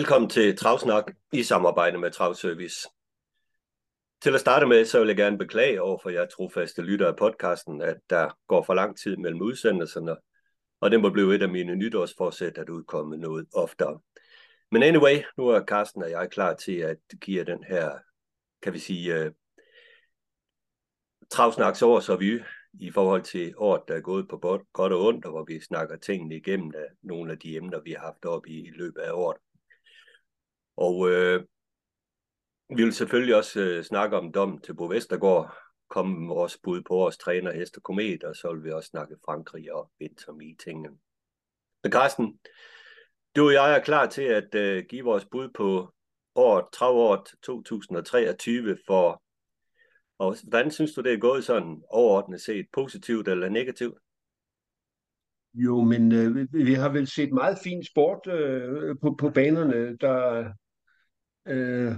Velkommen til Travsnak i samarbejde med Travservice. Til at starte med, så vil jeg gerne beklage over for jer trofaste lyttere af podcasten, at der går for lang tid mellem udsendelserne, og det må blive et af mine nytårsforsæt at udkomme noget oftere. Men anyway, nu er Carsten og jeg klar til at give den her, kan vi sige, øh, uh, Travsnaks årsrevy i forhold til året, der er gået på godt og ondt, og hvor vi snakker tingene igennem af nogle af de emner, vi har haft op i, i løbet af året. Og øh, vi vil selvfølgelig også øh, snakke om dom til Bo Vestergaard, komme med vores bud på vores træner Hester Komet, og så vil vi også snakke Frankrig og vintermeetingen. Så Carsten, du og jeg er klar til at øh, give vores bud på året, travåret 2023 for, og hvordan synes du det er gået sådan overordnet set, positivt eller negativt? Jo, men øh, vi har vel set meget fin sport øh, på, på banerne. Der øh,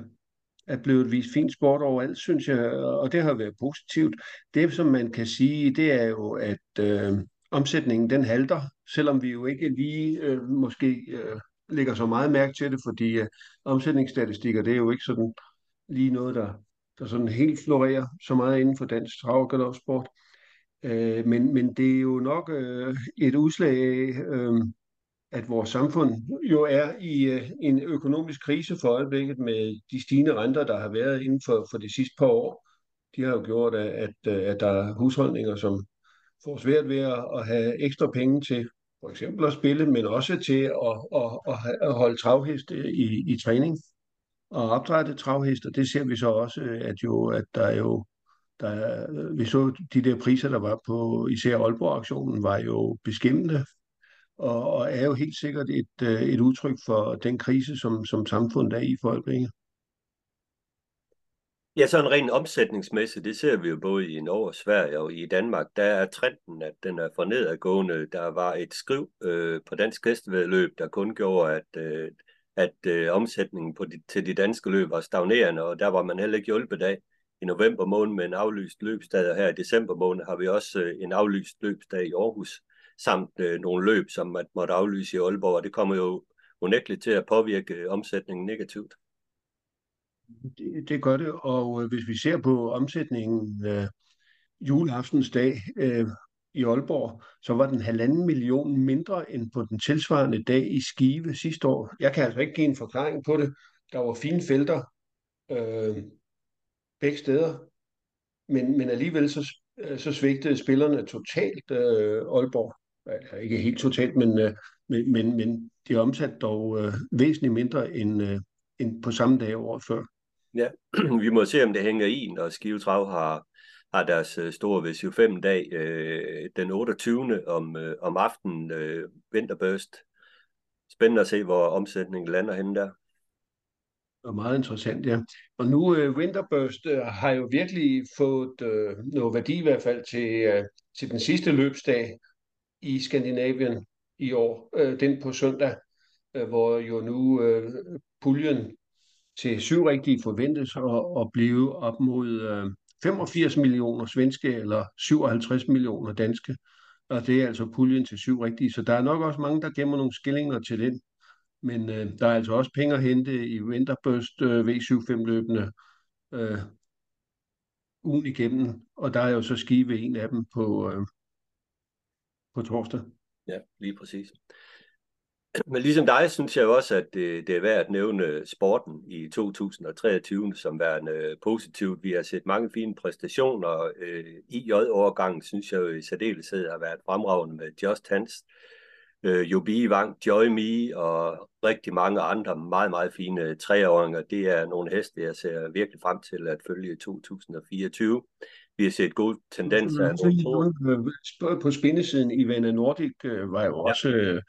er blevet vist fin sport overalt, synes jeg, og det har været positivt. Det, som man kan sige, det er jo, at øh, omsætningen den halter, selvom vi jo ikke lige øh, måske øh, lægger så meget mærke til det, fordi øh, omsætningsstatistikker, det er jo ikke sådan lige noget, der, der sådan helt florerer så meget inden for dansk trav- og sport. Øh, men, men det er jo nok øh, et udslag af, øh, at vores samfund jo er i øh, en økonomisk krise for øjeblikket med de stigende renter, der har været inden for, for de sidste par år. De har jo gjort, at, at øh, der er husholdninger, som får svært ved at have ekstra penge til for eksempel at spille, men også til at, at, at, at holde travheste øh, i, i træning og opdrætte travheste. Det ser vi så også, øh, at jo, at der er jo der, vi så de der priser, der var på især Aalborg-aktionen, var jo beskæmmende og, og er jo helt sikkert et, øh, et udtryk for den krise, som, som samfundet er i for øjeblikket. Ja, sådan rent omsætningsmæssigt, det ser vi jo både i Norge og Sverige og i Danmark, der er trenden, at den er for nedadgående. Der var et skriv øh, på Dansk Hestevedløb, der kun gjorde, at, øh, at øh, omsætningen på de, til de danske løb var stagnerende, og der var man heller ikke hjulpet af i november måned med en aflyst løbsdag, og her i december måned har vi også øh, en aflyst løbsdag i Aarhus samt øh, nogle løb, som man måtte aflyse i Aalborg, og det kommer jo unægteligt til at påvirke øh, omsætningen negativt. Det, det gør det, og øh, hvis vi ser på omsætningen øh, juleaftens dag øh, i Aalborg, så var den halvanden million mindre end på den tilsvarende dag i Skive sidste år. Jeg kan altså ikke give en forklaring på det. Der var fine felter øh, begge steder, men, men alligevel så, øh, så svigtede spillerne totalt øh, Aalborg ikke helt totalt, men, øh, men, men, men de er omsat dog øh, væsentligt mindre end, øh, end på samme dag året før. Ja, vi må se, om det hænger i, når Skive Trav har, har deres øh, store VCU5-dag øh, den 28. om, øh, om aftenen, øh, Vinterbørst. Spændende at se, hvor omsætningen lander henne der. Og meget interessant, ja. Og nu uh, Winterburst uh, har jo virkelig fået uh, noget værdi i hvert fald til, uh, til den sidste løbsdag, i Skandinavien i år, øh, den på søndag, øh, hvor jo nu øh, puljen til syv rigtige forventes at, at blive op mod øh, 85 millioner svenske eller 57 millioner danske. Og det er altså puljen til syv rigtige. Så der er nok også mange, der gemmer nogle skillinger til den. Men øh, der er altså også penge at hente i Winterburst øh, V75-løbende øh, ugen igennem. Og der er jo så skive en af dem på, øh, på torsdag. Ja, lige præcis. Men ligesom dig, synes jeg også, at det, det er værd at nævne sporten i 2023 som værende øh, positivt. Vi har set mange fine præstationer. Øh, IJ-overgangen, synes jeg jo i særdeleshed har været fremragende med Just Hans, øh, Jobi Wang, Joy Me og rigtig mange andre meget, meget fine treåringer. Det er nogle heste, jeg ser virkelig frem til at følge i 2024 vi har set gode tendenser. På spændesiden i Vende Nordic øh, var jo ja. også øh,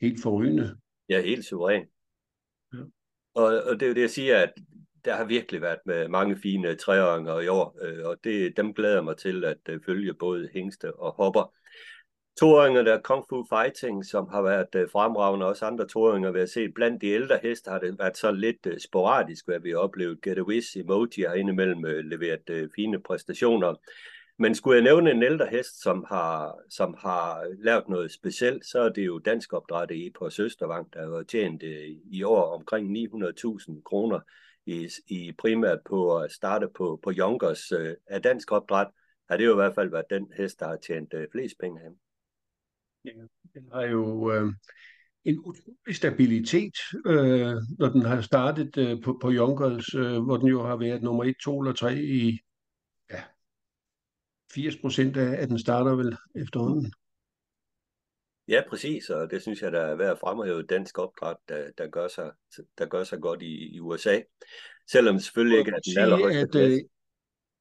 helt forrygende. Ja, helt suveræn. Ja. Og, og det er jo det, jeg siger, at der har virkelig været med mange fine træåringer i år, øh, og det, dem glæder mig til at følge både hængste og hopper. Toåringer der Kung Fu Fighting, som har været øh, fremragende, også andre toåringer, vi har set. Blandt de ældre heste har det været så lidt øh, sporadisk, hvad vi har oplevet. Get a Wish, Emoji har indimellem øh, leveret fine præstationer. Men skulle jeg nævne en ældre hest, som har, som har lavet noget specielt, så er det jo dansk opdræt i på Søstervang, der har tjent i år omkring 900.000 kroner i, i primært på at starte på, på Junkers af dansk opdræt, har det jo i hvert fald været den hest, der har tjent flest penge af. Den har jo øh, en utrolig stabilitet, øh, når den har startet øh, på, på Junkers, øh, hvor den jo har været nummer 1, 2 eller 3 i ja, 80 procent af, af den starter vel efterhånden. Ja, præcis, og det synes jeg, der er værd at fremhæve dansk opdræt, der, der, gør, sig, der gør sig godt i, i USA. Selvom selvfølgelig ikke er den allerhøjeste at, øh,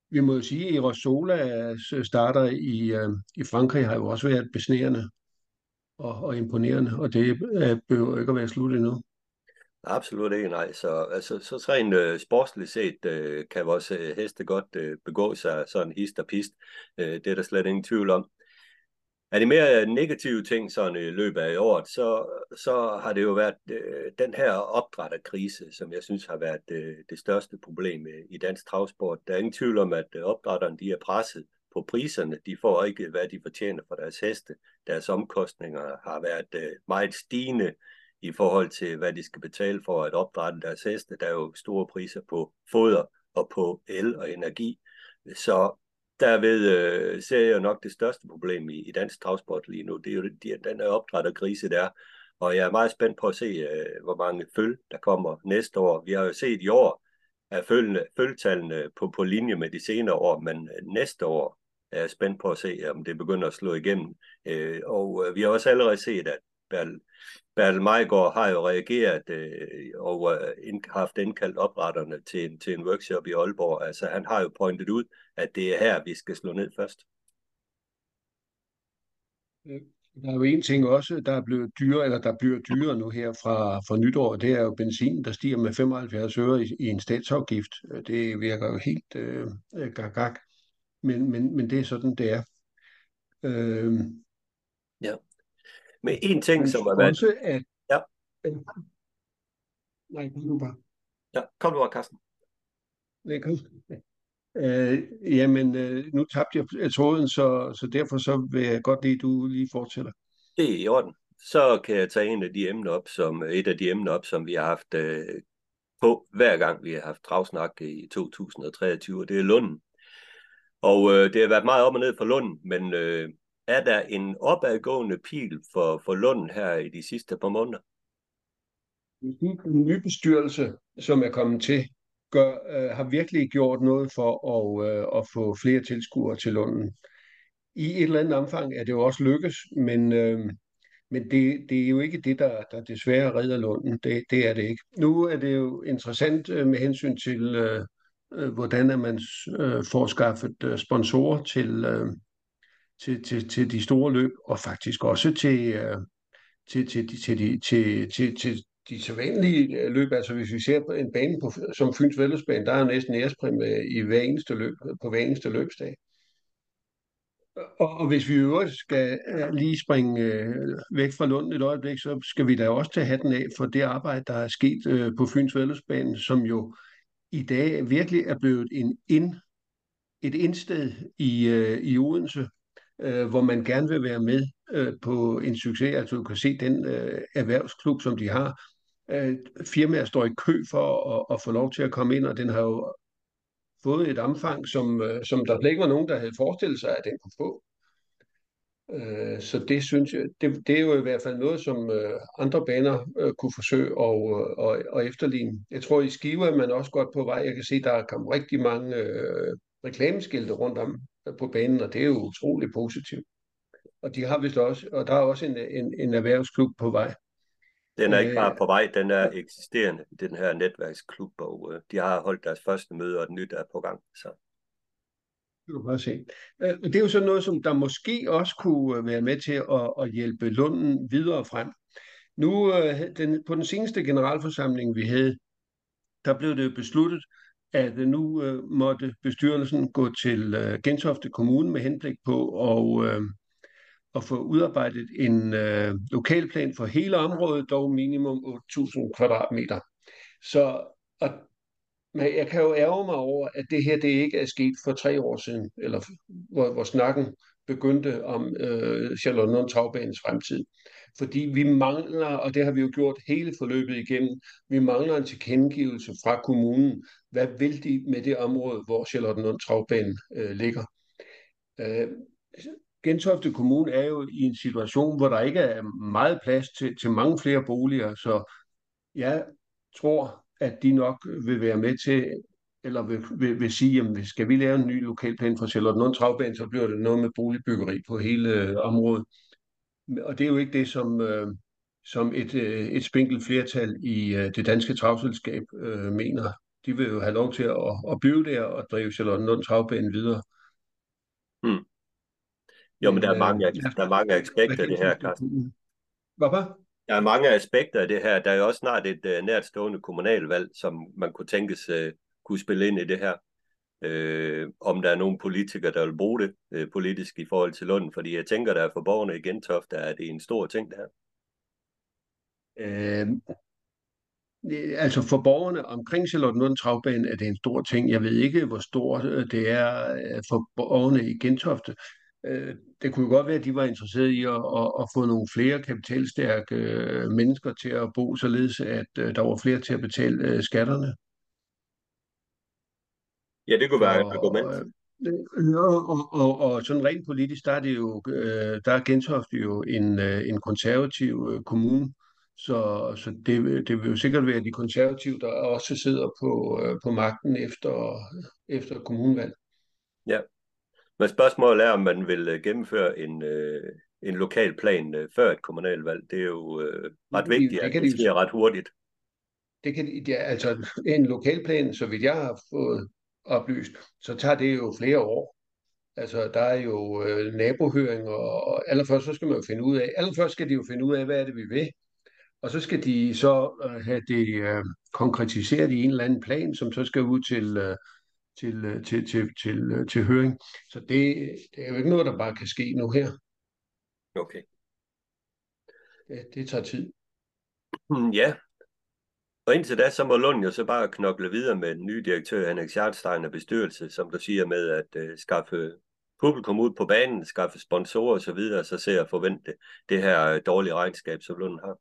Vi må jo sige, at Erosola starter i, øh, i Frankrig har jo også været besnærende og, og imponerende, og det øh, behøver ikke at være slut endnu. Absolut ikke, nej. Så, altså, så rent øh, sportsligt set øh, kan vores øh, heste godt øh, begå sig sådan hist og pist. Øh, det er der slet ingen tvivl om. Er det mere øh, negative ting sådan i løbet af året, så, så har det jo været øh, den her opdrætterkrise, som jeg synes har været øh, det største problem øh, i dansk travsport. Der er ingen tvivl om, at øh, opdrætterne de er presset på priserne. De får ikke, hvad de fortjener for deres heste. Deres omkostninger har været øh, meget stigende i forhold til, hvad de skal betale for at opdrætte deres heste. Der er jo store priser på foder og på el og energi. Så derved øh, ser jeg nok det største problem i, i dansk travsport lige nu. Det er jo de, den her opdrætterkrise, der er. Og jeg er meget spændt på at se, øh, hvor mange føl, der kommer næste år. Vi har jo set i år, at følgetallene på, på linje med de senere år, men øh, næste år er jeg spændt på at se, om det begynder at slå igennem. Øh, og øh, vi har også allerede set, at Bertel, Bertel Majgaard har jo reageret øh, og øh, ind, haft indkaldt opretterne til en, til en workshop i Aalborg. Altså han har jo pointet ud, at det er her, vi skal slå ned først. Øh, der er jo en ting også, der er blevet dyre, eller der bliver dyre nu her fra, fra nytår, det er jo benzin, der stiger med 75 øre i, i en statsafgift. Det virker jo helt øh, gag, men, men, men det er sådan, det er. Øh, ja. Men en ting, som har været... Også at... Ja. Nej, kom du bare. Ja, kom du bare, Carsten. Nej, kom. Øh, jamen, øh, nu tabte jeg tråden, så, så derfor så vil jeg godt lide, at du lige fortæller. Det er i orden. Så kan jeg tage en af de emner op, som, et af de emner op, som vi har haft øh, på hver gang, vi har haft travsnak i 2023, og det er Lunden. Og øh, det har været meget op og ned for Lund, men øh, er der en opadgående pil for, for Lund her i de sidste par måneder? Den nye bestyrelse, som er kommet til, gør, øh, har virkelig gjort noget for at, øh, at få flere tilskuere til Lunden. I et eller andet omfang er det jo også lykkes, men, øh, men det, det er jo ikke det, der, der desværre redder Lunden. Det, det er det ikke. Nu er det jo interessant øh, med hensyn til, øh, øh, hvordan er man øh, får skaffet øh, sponsorer til, øh, til, til, til de store løb, og faktisk også til, øh, til, til, til, til, til, til, til, de sædvanlige øh, løb, altså hvis vi ser på en bane på, som Fyns Vældesbane, der er næsten ærespræmie i hver eneste løb, øh, på hver eneste løbsdag. Og, og hvis vi øvrigt skal øh, lige springe øh, væk fra Lund et øjeblik, så skal vi da også tage hatten af for det arbejde, der er sket øh, på Fyns Vældesbane, som jo i dag virkelig er blevet en ind, et indsted i, øh, i Odense, øh, hvor man gerne vil være med øh, på en succes. Altså du kan se den øh, erhvervsklub, som de har, øh, firmaer står i kø for at, at få lov til at komme ind, og den har jo fået et omfang, som, øh, som der slet ikke var nogen, der havde forestillet sig, at den kunne få. Øh, så det synes jeg, det, det er jo i hvert fald noget, som øh, andre baner øh, kunne forsøge at, og, og efterligne. Jeg tror, i Skive er man også godt på vej. Jeg kan se, der er kommet rigtig mange øh, reklameskilte rundt om på banen, og det er jo utrolig positivt. Og de har vist også, og der er også en, en, en erhvervsklub på vej. Den er ikke bare øh, på vej, den er eksisterende, den her netværksklub, og øh, de har holdt deres første møde, og den nyt er på gang. Så. Det kan du bare se. Øh, det er jo sådan noget, som der måske også kunne øh, være med til at, at hjælpe Lunden videre frem. Nu øh, den, på den seneste generalforsamling, vi havde, der blev det besluttet, at nu måtte bestyrelsen gå til Gentofte Kommune med henblik på at at få udarbejdet en øh, lokalplan for hele området, dog minimum 8.000 kvadratmeter. Så og men jeg kan jo ærge mig over, at det her det ikke er sket for tre år siden, eller hvor, hvor snakken begyndte om øh, Charlotte Tagbanens Travbanens fremtid. Fordi vi mangler, og det har vi jo gjort hele forløbet igennem, vi mangler en tilkendegivelse fra kommunen. Hvad vil de med det område, hvor Charlotte Lund Travbanen øh, ligger? Øh, Gentofte Kommune er jo i en situation, hvor der ikke er meget plads til, til mange flere boliger, så jeg tror, at de nok vil være med til, eller vil, vil, vil sige, jamen skal vi lave en ny lokalplan for Charlottenlund Travbane, så bliver det noget med boligbyggeri på hele øh, området. Og det er jo ikke det, som, øh, som et, øh, et spinkelt flertal i øh, det danske travselskab øh, mener. De vil jo have lov til at, at blive der og drive Charlottenlund Travbane videre. Hmm. Jo, men, der er mange, øh, der er mange aspekter af det her, Carsten. Hvorfor? Der er mange aspekter af det her. Der er jo også snart et uh, nærtstående kommunalvalg, som man kunne tænkes uh, kunne spille ind i det her. Uh, om der er nogle politikere, der vil bruge det uh, politisk i forhold til Lund, fordi jeg tænker, der for borgerne i Gentofte er det en stor ting, det her. Øh, altså for borgerne omkring Charlottenlund Travbane er det en stor ting. Jeg ved ikke, hvor stor det er for borgerne i Gentofte. Øh, det kunne jo godt være, at de var interesserede i at, at, at få nogle flere kapitalstærke øh, mennesker til at bo, således at øh, der var flere til at betale skatterne. Ja, det kunne være et argument. Og, og, og, og sådan rent politisk, der er det jo, der er Gentofte jo en, en konservativ kommune, så, så det, det vil jo sikkert være de konservative, der også sidder på, på magten efter, efter kommunvalg. Ja, men spørgsmålet er, om man vil øh, gennemføre en, øh, en lokal plan øh, før et kommunalvalg. Det er jo øh, ret vigtigt, det, det at det sker ret hurtigt. Det kan, ja, altså en lokalplan, så vidt jeg har fået oplyst, så tager det jo flere år. Altså, der er jo øh, nabohøring, og allerførst så skal man jo finde ud af, allerførst skal de jo finde ud af, hvad er det, vi vil. Og så skal de så øh, have det øh, konkretiseret i en eller anden plan, som så skal ud til, øh, til, øh, til, til, til, øh, til høring. Så det, det er jo ikke noget, der bare kan ske nu her. Okay. Det, det tager tid. Mm, ja. Og indtil da, så må Lund jo så bare knokle videre med den nye direktør, Henrik Schartstein og bestyrelse, som du siger med at uh, skaffe publikum ud på banen, skaffe sponsorer osv., så, så ser jeg forvente det her dårlige regnskab, som Lund har.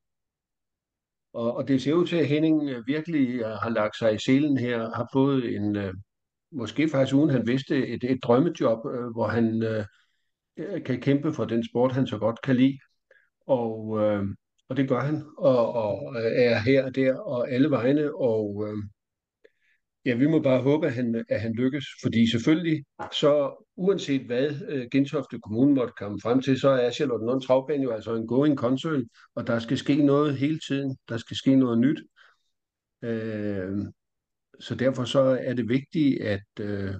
Og, og det ser ud til, at Henning virkelig har lagt sig i selen her, har fået en, måske faktisk uden han vidste, et, et drømmejob, øh, hvor han øh, øh, kan kæmpe for den sport, han så godt kan lide. Og, øh, og det gør han, og, og øh, er her og der og alle vegne, og øh, ja, vi må bare håbe, at han, at han lykkes, fordi selvfølgelig, så uanset hvad øh, Gentofte Kommune måtte komme frem til, så er Charlotte Lund Travbane jo altså en going concern, og der skal ske noget hele tiden, der skal ske noget nyt. Øh, så derfor så er det vigtigt, at, øh,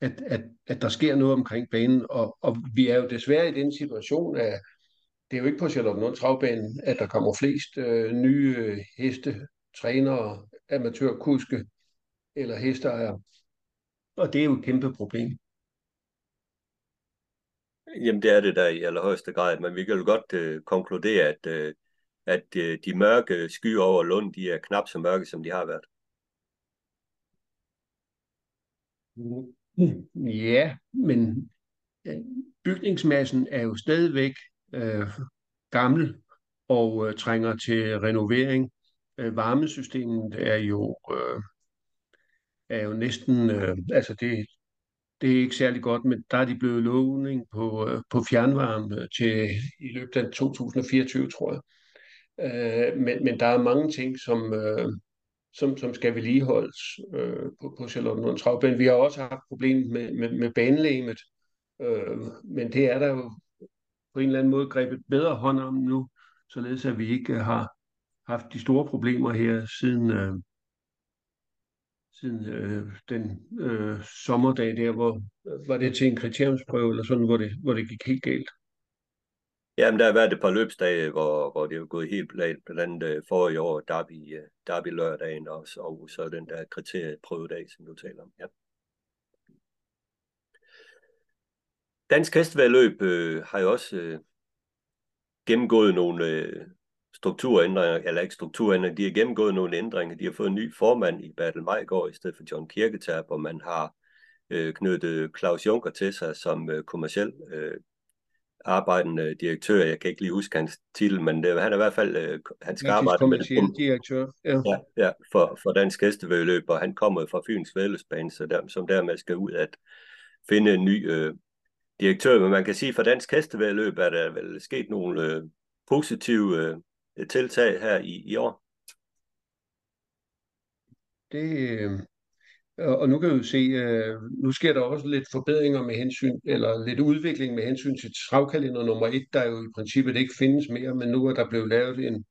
at, at, at der sker noget omkring banen, og, og vi er jo desværre i den situation, at det er jo ikke på Charlottenlund Travbanen, at der kommer flest øh, nye øh, heste, trænere, amatørkuske eller hesteejere. Og det er jo et kæmpe problem. Jamen det er det der i allerhøjeste grad, men vi kan jo godt øh, konkludere, at, øh, at øh, de mørke skyer over Lund, de er knap så mørke, som de har været. Ja, men bygningsmassen er jo stadigvæk øh, gammel og øh, trænger til renovering. Øh, varmesystemet er jo øh, er jo næsten, øh, altså det, det er ikke særlig godt, men der er de blevet lovning på, øh, på fjernvarme til i løbet af 2024, tror jeg. Øh, men, men der er mange ting, som, øh, som, som skal vedligeholdes øh, på, på Charlottenlund Travbane. Vi har også haft problemer med, med, med banelæmet, øh, men det er der jo på en eller anden måde grebet bedre hånd om nu, således at vi ikke øh, har haft de store problemer her siden, øh, siden øh, den øh, sommerdag der, hvor øh, var det til en kriteriumsprøve eller sådan, hvor det, hvor det gik helt galt. Jamen, der har været et par løbsdage, hvor, hvor det er gået helt blandt, blandt andet for i år, Derby, øh, Derby lørdagen også, og så den der kriterieprøvedag, som du taler om. Ja. Dansk Hestevedløb øh, har jo også øh, gennemgået nogle øh, strukturændringer, eller ikke strukturændringer, de har gennemgået nogle ændringer. De har fået en ny formand i Bertel Majgaard i stedet for John Kirketab, og man har øh, knyttet Claus Juncker til sig som øh, kommersiel øh, arbejdende direktør. Jeg kan ikke lige huske hans titel, men det, han er i hvert fald, øh, han skal arbejde med det. direktør, ja. ja, ja for, for dansk hestevedløb, og han kommer fra Fyns Vædløbsbane, så der, som dermed skal ud at finde en ny øh, direktør. Men man kan sige, for dansk hestevedløb er der vel sket nogle øh, positive øh, tiltag her i, i år. Det, og nu kan vi se, øh, nu sker der også lidt forbedringer med hensyn, eller lidt udvikling med hensyn til travkalender nummer et, der jo i princippet ikke findes mere, men nu er der blevet lavet en,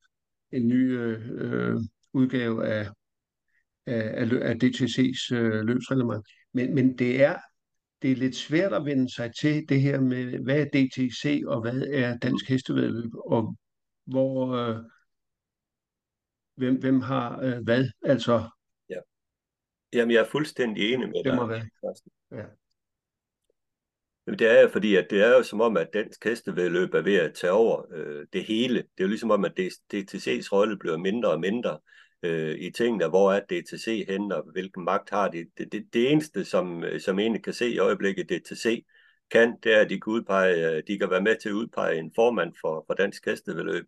en ny øh, øh udgave af, af, af DTC's øh, løbsreglement. Men, men det er det er lidt svært at vende sig til det her med, hvad er DTC, og hvad er dansk hestevedløb, og hvor, øh, hvem, hvem har øh, hvad, altså Jamen, jeg er fuldstændig enig med dig. Det må være. Ja. Det er jo fordi, at det er jo som om, at dansk hestevedløb er ved at tage over øh, det hele. Det er jo ligesom om, at DTC's rolle bliver mindre og mindre øh, i tingene. Hvor er DTC hen, og hvilken magt har de? Det, det, det eneste, som, som egentlig kan se i øjeblikket, DTC kan, det er, at de kan, udpege, de kan være med til at udpege en formand for, for dansk hestevedløb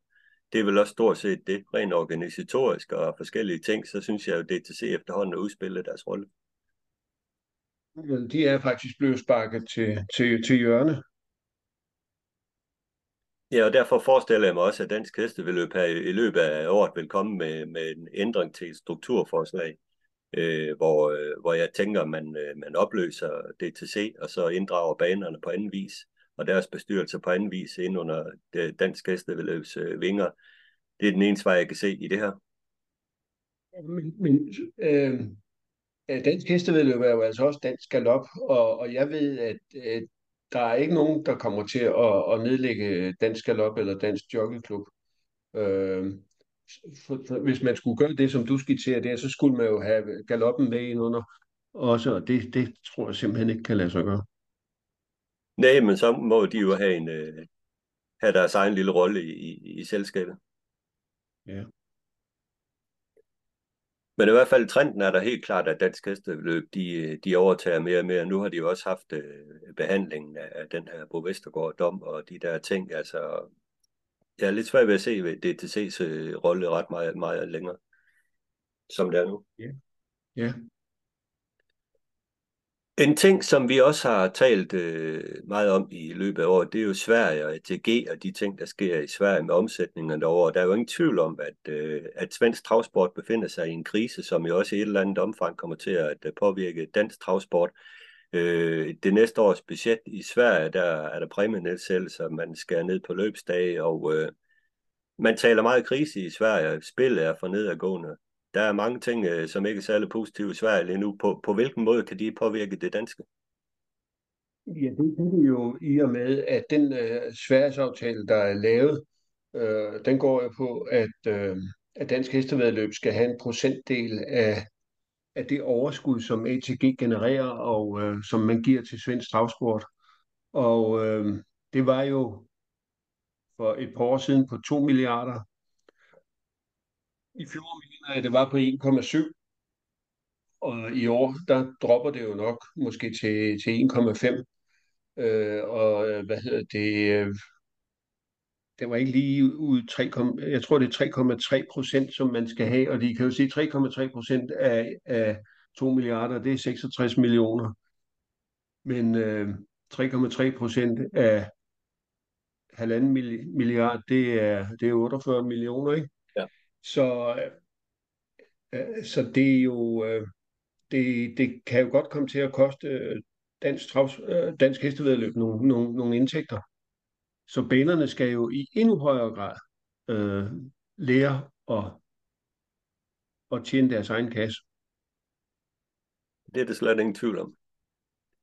det er vel også stort set det, rent organisatorisk og forskellige ting, så synes jeg jo, at DTC efterhånden har udspillet deres rolle. De er faktisk blevet sparket til, til, til hjørne. Ja, og derfor forestiller jeg mig også, at dansk hestevedløb her i løbet af året vil komme med, med en ændring til et strukturforslag, øh, hvor, øh, hvor jeg tænker, at man, øh, man opløser DTC, og så inddrager banerne på anden vis og deres bestyrelse på anden vis ind under det dansk hestevedløbs øh, vinger. Det er den eneste vej, jeg kan se i det her. Men, men øh, øh dansk hestevedløb er jo altså også dansk galop, og, og jeg ved, at at der er ikke nogen, der kommer til at, at nedlægge dansk galop eller dansk jockeyklub. Øh, for, for, hvis man skulle gøre det, som du skitserer der, så skulle man jo have galoppen med ind under også, og det, det tror jeg simpelthen ikke kan lade sig gøre. Nej, men så må de jo have, en, øh, have deres egen lille rolle i, i, i selskabet. Ja. Men i hvert fald trenden er der helt klart, at dansk hesteløb, de, de overtager mere og mere. Nu har de jo også haft øh, behandlingen af den her Bo Vestergaard-dom og de der ting. Altså, jeg er lidt svært ved at se DTC's øh, rolle ret meget, meget længere, som det er nu. Ja. ja. En ting, som vi også har talt øh, meget om i løbet af året, det er jo Sverige og ATG og de ting, der sker i Sverige med omsætningerne derovre. Der er jo ingen tvivl om, at, øh, at svensk travsport befinder sig i en krise, som jo også i et eller andet omfang kommer til at øh, påvirke dansk travsport. Øh, det næste års budget i Sverige, der er der præmienedsættelser, man skal ned på løbsdage, og øh, man taler meget krise i Sverige. Spillet er for nedadgående der er mange ting, øh, som ikke er særlig positive i Sverige lige nu. På, på hvilken måde kan de påvirke det danske? Ja, det kan de jo i og med, at den øh, Sverigesaftale, der er lavet, øh, den går jo på, at, øh, at dansk hestevedløb skal have en procentdel af, af det overskud, som ATG genererer, og øh, som man giver til svensk travsport. Og øh, det var jo for et par år siden på 2 milliarder i fjor det var på 1,7. Og i år, der dropper det jo nok måske til, til 1,5. Øh, og øh, hvad hedder det? Øh, det var ikke lige ud 3, jeg tror det er 3,3 procent, som man skal have, og de kan jo sige 3,3 procent af, af 2 milliarder, det er 66 millioner. Men øh, 3,3 procent af halvanden milliard, det er, det er 48 millioner, ikke? Så, øh, så det er jo, øh, det, det kan jo godt komme til at koste øh, dansk, travs, øh, dansk hestevedløb nogle, nogle, nogle indtægter. Så banerne skal jo i endnu højere grad øh, lære at, at tjene deres egen kasse. Det er det slet ingen tvivl om,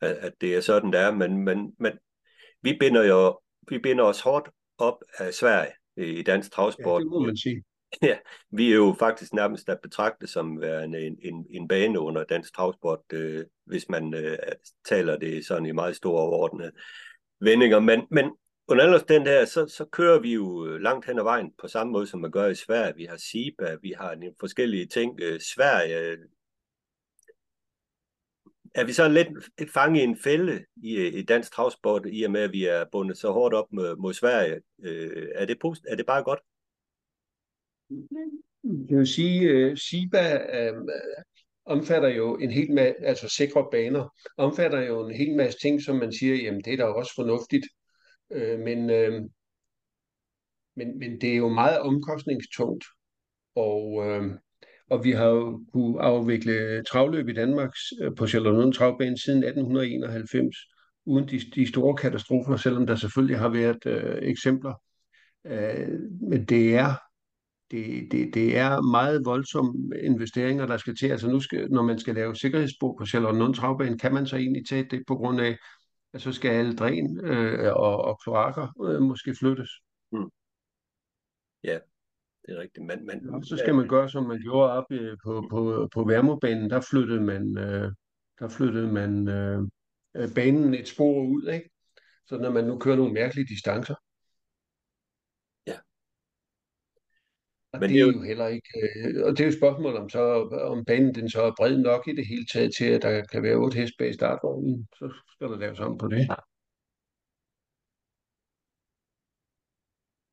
at, at det er sådan, der er, men, men, men vi binder jo vi binder os hårdt op af Sverige i dansk travsport. Ja, det må man sige. Ja, vi er jo faktisk nærmest at betragte som værende en, en, en bane under dansk travsport, øh, hvis man øh, taler det sådan i meget store overordnede vendinger. Men, men under alle den der, så, så kører vi jo langt hen ad vejen på samme måde, som man gør i Sverige. Vi har SIBA, vi har nogle forskellige ting. Øh, Sverige er vi så lidt fanget i en fælde i, øh, i dansk travsport, i og med, at vi er bundet så hårdt op mod, mod Sverige? Øh, er, det post, er det bare godt? Jeg vil sige, øh, uh, SIBA øh, omfatter jo en hel masse, altså sikre baner, omfatter jo en hel masse ting, som man siger, jamen det er da også fornuftigt. Øh, men, men, men det er jo meget omkostningstungt, og, og vi har jo kunne afvikle travløb i Danmark på Charlottenlund Travbane siden 1891, uden de, de store katastrofer, selvom der selvfølgelig har været øh, eksempler. Øh, men det er det, det, det er meget voldsomme investeringer, der skal til. Altså nu skal, når man skal lave sikkerhedsspor på Charlottenlund Travbane, kan man så egentlig tage det på grund af, at så skal alle dræn øh, og, og kloakker øh, måske flyttes. Mm. Ja, det er rigtigt. Men, men, ja, så skal man gøre, som man gjorde op øh, på, på, på Værmobanen. Der flyttede man, øh, der flyttede man øh, øh banen et spor ud, ikke? Så når man nu kører nogle mærkelige distancer. Og Men det er jo heller ikke, øh, og det er jo et spørgsmål om, så, om banen den så er bred nok i det hele taget til, at der kan være otte heste bag startvognen. Så skal der laves om på det.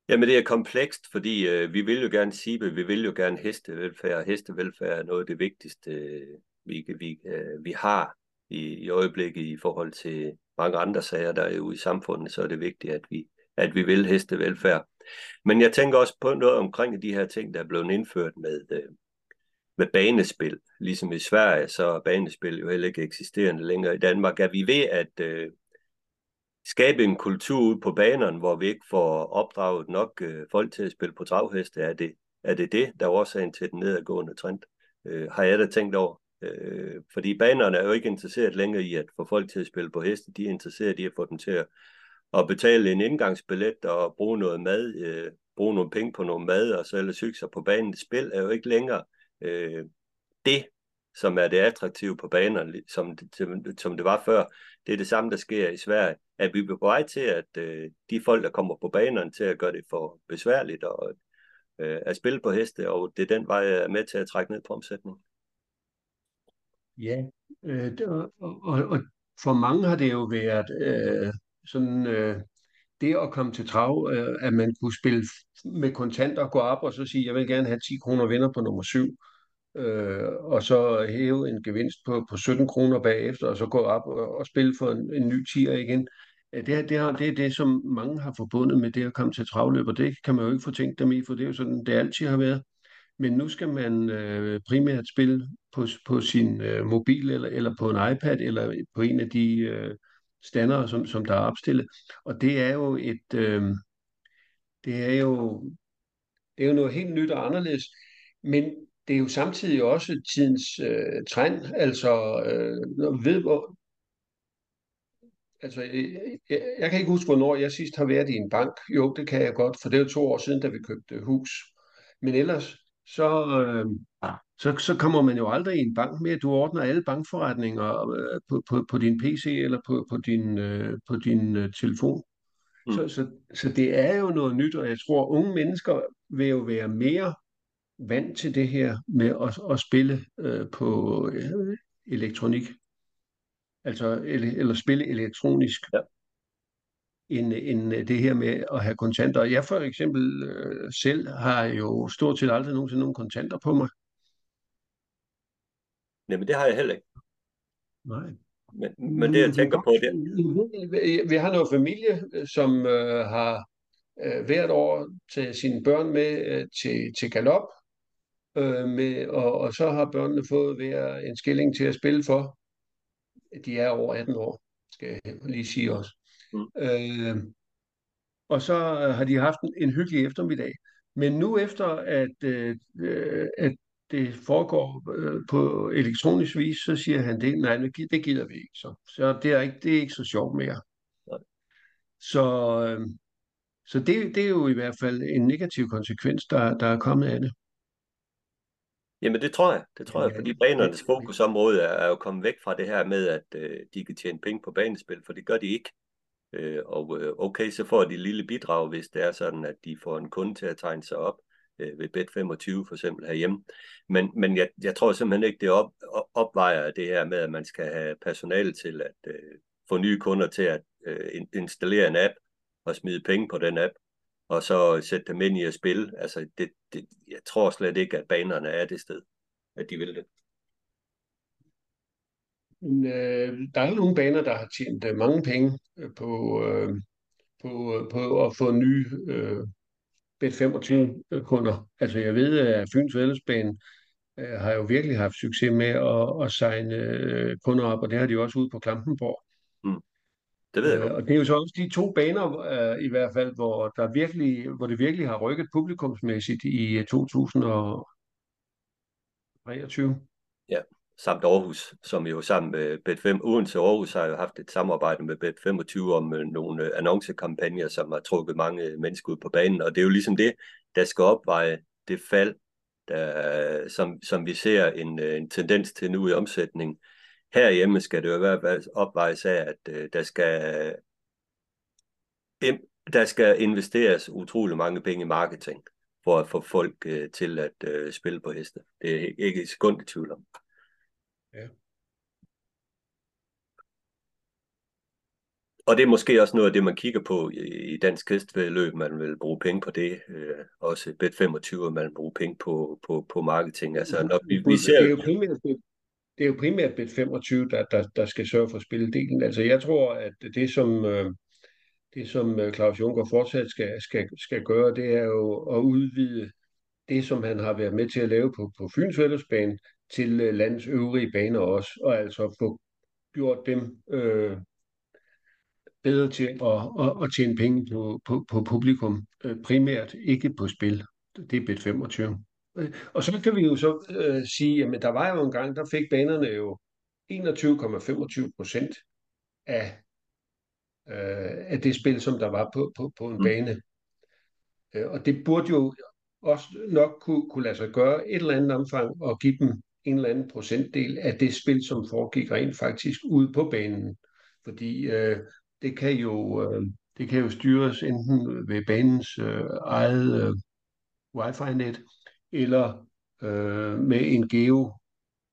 Jamen det er komplekst, fordi øh, vi vil jo gerne sige, vi vil jo gerne hestevelfærd. Hestevelfærd er noget af det vigtigste, øh, vi, vi, øh, vi har i, i øjeblikket i forhold til mange andre sager, der er ude i samfundet, så er det vigtigt, at vi, at vi vil hestevelfærd. Men jeg tænker også på noget omkring de her ting, der er blevet indført med, øh, med banespil. Ligesom i Sverige, så er banespil jo heller ikke eksisterende længere i Danmark. Er vi ved at øh, skabe en kultur ud på banerne, hvor vi ikke får opdraget nok øh, folk til at spille på travheste? Er det, er det det, der er årsagen til den nedadgående trend? Øh, har jeg da tænkt over. Øh, fordi banerne er jo ikke interesseret længere i at få folk til at spille på heste. De er interesseret i at få dem til at at betale en indgangsbillet og bruge noget mad, øh, bruge nogle penge på noget mad, og så ellers hygge sig på banen. Spil er jo ikke længere øh, det, som er det attraktive på banerne, som, som, som det var før. Det er det samme, der sker i Sverige. At vi er på vej til, at øh, de folk, der kommer på banerne, til at gøre det for besværligt og, øh, at spille på heste, og det er den vej, jeg er med til at trække ned på omsætningen. Ja, øh, og, og, og for mange har det jo været øh, sådan øh, det at komme til trav, øh, at man kunne spille med kontanter, gå op og så sige, jeg vil gerne have 10 kroner vinder på nummer 7, øh, og så hæve en gevinst på, på 17 kroner bagefter, og så gå op og, og spille for en, en ny tier igen. Det, det, det, det er det, som mange har forbundet med det at komme til travløb, og det kan man jo ikke få tænkt dem i, for det er jo sådan, det altid har været. Men nu skal man øh, primært spille på, på sin øh, mobil, eller, eller på en iPad, eller på en af de øh, standere, som, som der er opstillet. Og det er jo et, øh, det er jo, det er jo noget helt nyt og anderledes, men det er jo samtidig også tidens øh, trend, altså øh, ved hvor, altså jeg, jeg, jeg kan ikke huske, hvornår jeg sidst har været i en bank. Jo, det kan jeg godt, for det er jo to år siden, da vi købte hus. Men ellers, så, øh, så, så kommer man jo aldrig i en bank at du ordner alle bankforretninger øh, på, på, på din PC eller på, på din, øh, på din øh, telefon. Mm. Så, så, så det er jo noget nyt, og jeg tror, unge mennesker vil jo være mere vant til det her med at, at spille øh, på øh, elektronik. Altså, eller, eller spille elektronisk. Ja. End, end det her med at have kontanter. Jeg for eksempel øh, selv har jo stort set aldrig nogensinde nogen kontanter på mig. Nej, men det har jeg heller ikke. Nej. Men, men det, jeg tænker på, det... Vi har noget familie, som øh, har øh, hvert år taget sine børn med øh, til, til galop, øh, med, og, og så har børnene fået hver en skilling til at spille for. De er over 18 år, skal jeg lige sige også. Mm. Øh, og så har de haft en, en hyggelig eftermiddag. Men nu efter, at, øh, at det foregår øh, på elektronisk vis, så siger han det, nej, det gider vi ikke. Så, så det, er ikke, det er ikke så sjovt mere. Nej. Så, øh, så det, det er jo i hvert fald en negativ konsekvens, der, der er kommet af det. Jamen det tror jeg, det tror jeg, fordi banernes fokusområde er, er jo kommet væk fra det her med, at øh, de kan tjene penge på banespil, for det gør de ikke. Øh, og øh, okay, så får de et lille bidrag, hvis det er sådan, at de får en kunde til at tegne sig op øh, ved Bet25 for eksempel herhjemme. Men, men jeg, jeg tror simpelthen ikke, det op, opvejer det her med, at man skal have personale til at øh, få nye kunder til at øh, installere en app og smide penge på den app, og så sætte dem ind i at spille. Altså, det, det, jeg tror slet ikke, at banerne er det sted, at de vil det. Men, øh, der er nogle baner, der har tjent øh, mange penge øh, på, øh, på, øh, på at få nye øh, Bet25-kunder. Altså jeg ved, at Fyns Vældesbane øh, har jo virkelig haft succes med at, at signe øh, kunder op, og det har de også ude på Klampenborg. Mm. Det ved jeg øh, Og det er jo så også de to baner øh, i hvert fald, hvor, der virkelig, hvor det virkelig har rykket publikumsmæssigt i 2023. Ja samt Aarhus, som jo sammen med Bet5, Odense og Aarhus har jo haft et samarbejde med Bet25 om øh, nogle øh, annoncekampagner, som har trukket mange øh, mennesker ud på banen, og det er jo ligesom det, der skal opveje det fald, der, som, som vi ser en, en tendens til nu i omsætning. Herhjemme skal det jo i hvert fald opvejes af, at der skal der skal investeres utrolig mange penge i marketing for at få folk til at spille på heste. Det er ikke et sekund i tvivl om. Ja. Og det er måske også noget af det, man kigger på i, dansk hestvedløb. Man vil bruge penge på det. Øh, også Bet25, man vil bruge penge på, på, på marketing. Altså, når vi, vi ser... Det er jo primært, det er jo primært Bet25, der, der, der skal sørge for spilledelen. Altså, jeg tror, at det, som... Øh, det, som øh, Claus Juncker fortsat skal, skal, skal gøre, det er jo at udvide det, som han har været med til at lave på, på Fyns Fællesbane, til øh, landets øvrige baner også, og altså få gjort dem øh, bedre til at, at, at tjene penge på, på, på publikum, øh, primært ikke på spil. Det er bet 25. Øh, og så kan vi jo så øh, sige, at der var jo en gang, der fik banerne jo 21,25 procent af, øh, af det spil, som der var på, på, på en mm. bane. Og det burde jo også nok kunne, kunne lade sig gøre et eller andet omfang og give dem en eller anden procentdel af det spil, som foregik rent faktisk ude på banen. Fordi øh, det, kan jo, øh, det kan jo styres enten ved banens øh, eget øh, wifi-net, eller øh, med en geo,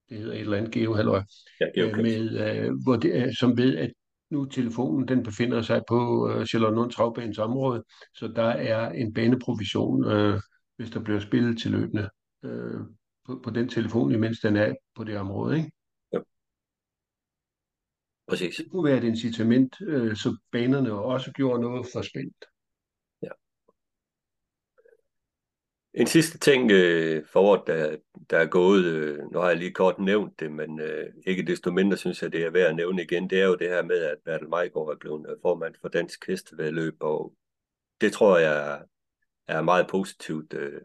det hedder et eller andet geo ja, øh, med, øh, hvor det, som ved, at nu telefonen den befinder sig på øh, Charlotte Travbanes område, så der er en baneprovision, øh, hvis der bliver spillet til løbende. Øh, på, på den telefon, imens den er på det område, ikke? Ja. Præcis. Det kunne være et incitament, øh, så banerne også gjorde noget for spændt. Ja. En sidste ting øh, for året, der, der er gået, øh, nu har jeg lige kort nævnt det, men øh, ikke desto mindre synes jeg, det er værd at nævne igen, det er jo det her med, at Bertel Majgaard er blevet øh, formand for Dansk Hestevedløb, og det tror jeg er meget positivt øh,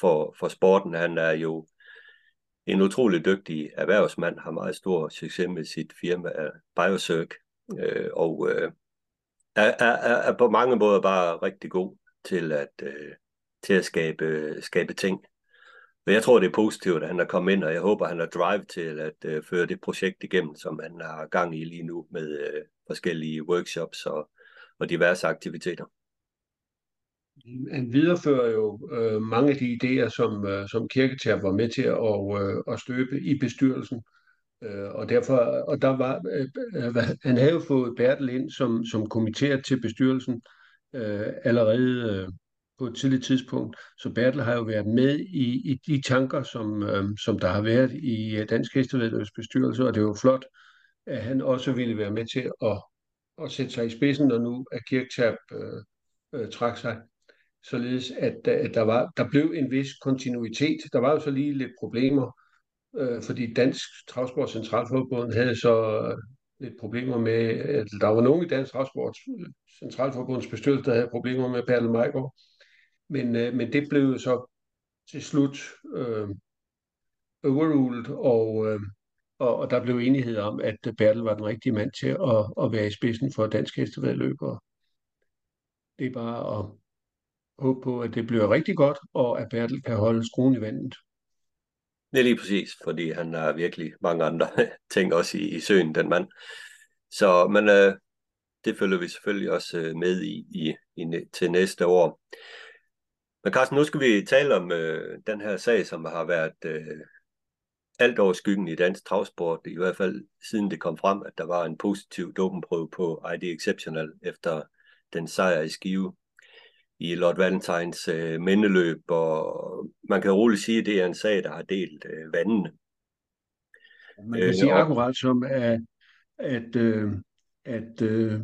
for, for sporten. Han er jo en utrolig dygtig erhvervsmand, har meget stor succes med sit firma øh, Biosøk, øh, og øh, er, er, er på mange måder bare rigtig god til at, øh, til at skabe, skabe ting. Men jeg tror, det er positivt, at han er kommet ind, og jeg håber, han har drive til at øh, føre det projekt igennem, som han har gang i lige nu med øh, forskellige workshops og, og diverse aktiviteter han viderefører jo øh, mange af de idéer, som, øh, som Kirketær var med til at, øh, at støbe i bestyrelsen. Øh, og derfor, og der var, øh, øh han havde jo fået Bertel ind som, som kommitteret til bestyrelsen øh, allerede øh, på et tidligt tidspunkt. Så Bertel har jo været med i, i de tanker, som, øh, som der har været i øh, Dansk Hestevedløbs bestyrelse, og det er jo flot, at han også ville være med til at, at sætte sig i spidsen, når nu at Kirktab øh, øh, trak sig således at, øh, at der, var, der blev en vis kontinuitet. Der var jo så lige lidt problemer, øh, fordi Dansk Travsport Centralforbund havde så øh, lidt problemer med, at der var nogen i Dansk Travsport Centralforbunds bestyrelse, der havde problemer med Perle Majgaard. Men, øh, men det blev så til slut øh, overruled, og, øh, og, og der blev enighed om, at Bertel var den rigtige mand til at, at være i spidsen for dansk hestevedløb. Det er bare at håbe på, at det bliver rigtig godt, og at Bertel kan holde skruen i vandet. Det er lige præcis, fordi han har virkelig mange andre ting også i, i søen, den mand. Så, men øh, det følger vi selvfølgelig også øh, med i, i, i til næste år. Men Carsten, nu skal vi tale om øh, den her sag, som har været øh, alt over skyggen i dansk travsport, i hvert fald siden det kom frem, at der var en positiv dopingprøve på ID Exceptional efter den sejr i Skive i Lord Valentines øh, mindeløb, og man kan roligt sige, at det er en sag, der har delt øh, vandene. Man kan øh, sige og... akkurat som, at, at, øh, at øh,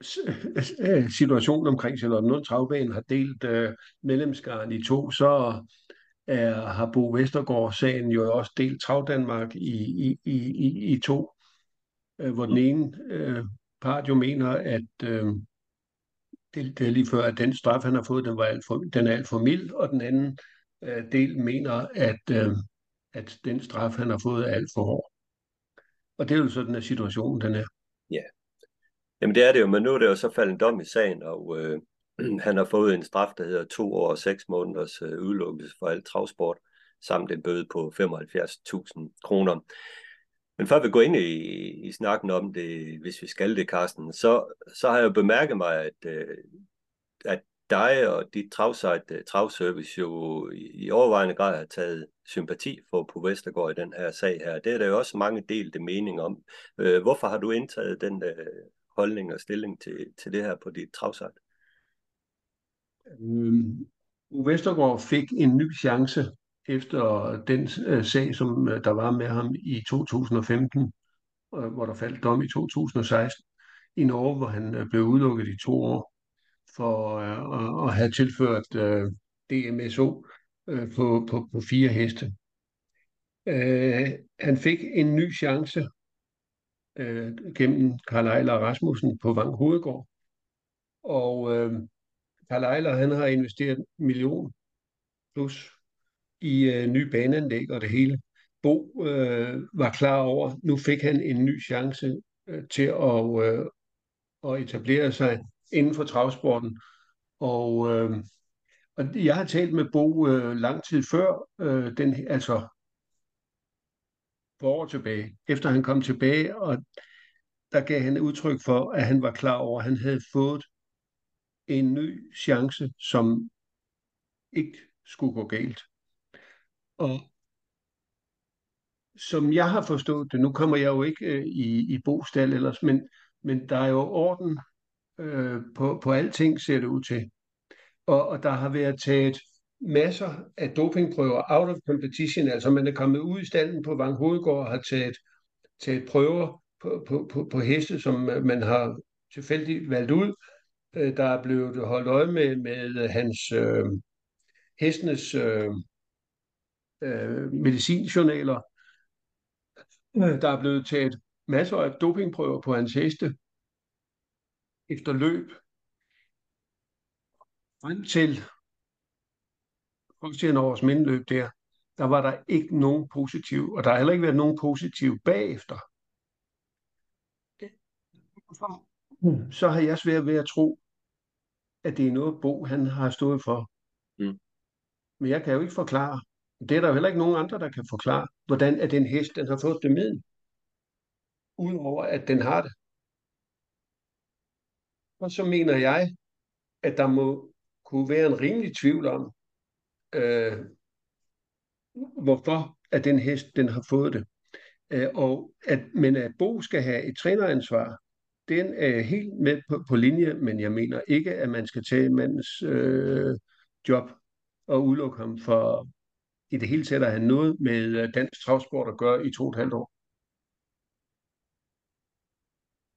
situationen omkring Charlotte Travbanen har delt øh, medlemskaren i to, så er, har Bo Vestergaard-sagen jo også delt Trav Danmark i, i, i, i to, øh, hvor den ene øh, part jo mener, at øh, det, det er lige før, at den straf, han har fået, den, var alt for, den er alt for mild, og den anden øh, del mener, at, øh, at den straf, han har fået, er alt for hård. Og det er jo sådan, at situationen den er. Ja, Jamen det er det jo, men nu er det jo så faldet en dom i sagen, og øh, han har fået en straf, der hedder to år og seks måneders øh, udelukkelse for alt travsport, samt en bøde på 75.000 kroner. Men før vi går ind i, i snakken om det, hvis vi skal det, Carsten, så, så har jeg jo bemærket mig, at, øh, at dig og dit travsite, øh, Travservice, jo i, i overvejende grad har taget sympati for på Vestergaard i den her sag her. Det er der jo også mange delte mening om. Øh, hvorfor har du indtaget den holdning og stilling til, til det her på dit travsite? Øhm, Vestergaard fik en ny chance efter den øh, sag, som øh, der var med ham i 2015, øh, hvor der faldt dom i 2016 i Norge, hvor han øh, blev udelukket i to år for øh, at, at have tilført øh, DMSO øh, på, på, på fire heste. Øh, han fik en ny chance øh, gennem Karl Ejler Rasmussen på Vang Hovedgård. Og øh, Karl Ejler, han har investeret en million plus i øh, ny baneanlæg og det hele. Bo øh, var klar over, nu fik han en ny chance øh, til at, øh, at etablere sig inden for travsporten. Og, øh, og jeg har talt med Bo øh, lang tid før, øh, den, altså for år tilbage, efter han kom tilbage, og der gav han udtryk for, at han var klar over, at han havde fået en ny chance, som ikke skulle gå galt. Og som jeg har forstået det, nu kommer jeg jo ikke øh, i, i bostal ellers, men, men der er jo orden øh, på, på alting, ser det ud til. Og, og der har været taget masser af dopingprøver out of competition, altså man er kommet ud i stallen på Vang Hovedgård og har taget, taget prøver på, på, på, på heste, som man har tilfældigt valgt ud. Øh, der er blevet holdt øje med, med øh, hans øh, hestenes øh, øh, medicinjournaler. Der er blevet taget masser af dopingprøver på hans heste efter løb. Frem til Christian års mindeløb der, der var der ikke nogen positiv, og der har heller ikke været nogen positiv bagefter. Så har jeg svært ved at tro, at det er noget, Bo han har stået for. Mm. Men jeg kan jo ikke forklare, det er der jo heller ikke nogen andre, der kan forklare, hvordan at den hest, den har fået det med. Udover at den har det. Og så mener jeg, at der må kunne være en rimelig tvivl om, øh, hvorfor at den hest, den har fået det. Øh, og at, men at Bo skal have et træneransvar, den er helt med på, på linje, men jeg mener ikke, at man skal tage mandens øh, job og udelukke ham for i det hele taget at have noget med øh, dansk travsport at gøre i to og et halvt år.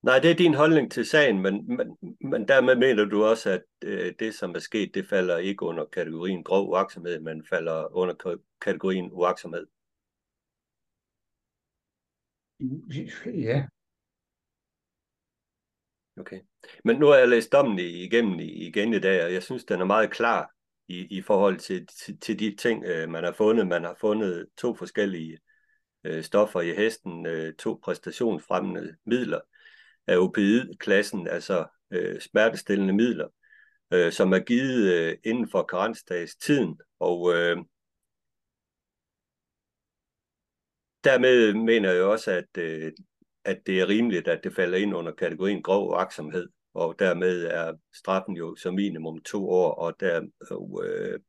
Nej, det er din holdning til sagen, men, men, men dermed mener du også, at øh, det, som er sket, det falder ikke under kategorien grov uaksomhed, men falder under kategorien uaksomhed. Ja. Okay. Men nu har jeg læst dommen igennem igen i dag, og jeg synes, den er meget klar i, i forhold til, til, til de ting, øh, man har fundet. Man har fundet to forskellige øh, stoffer i hesten, øh, to præstationsfremmende midler af opioid-klassen, altså øh, smertestillende midler, øh, som er givet øh, inden for karensdags. Og øh, dermed mener jeg også, at øh, at det er rimeligt, at det falder ind under kategorien grov aksomhed og dermed er straffen jo som minimum to år, og der, øh,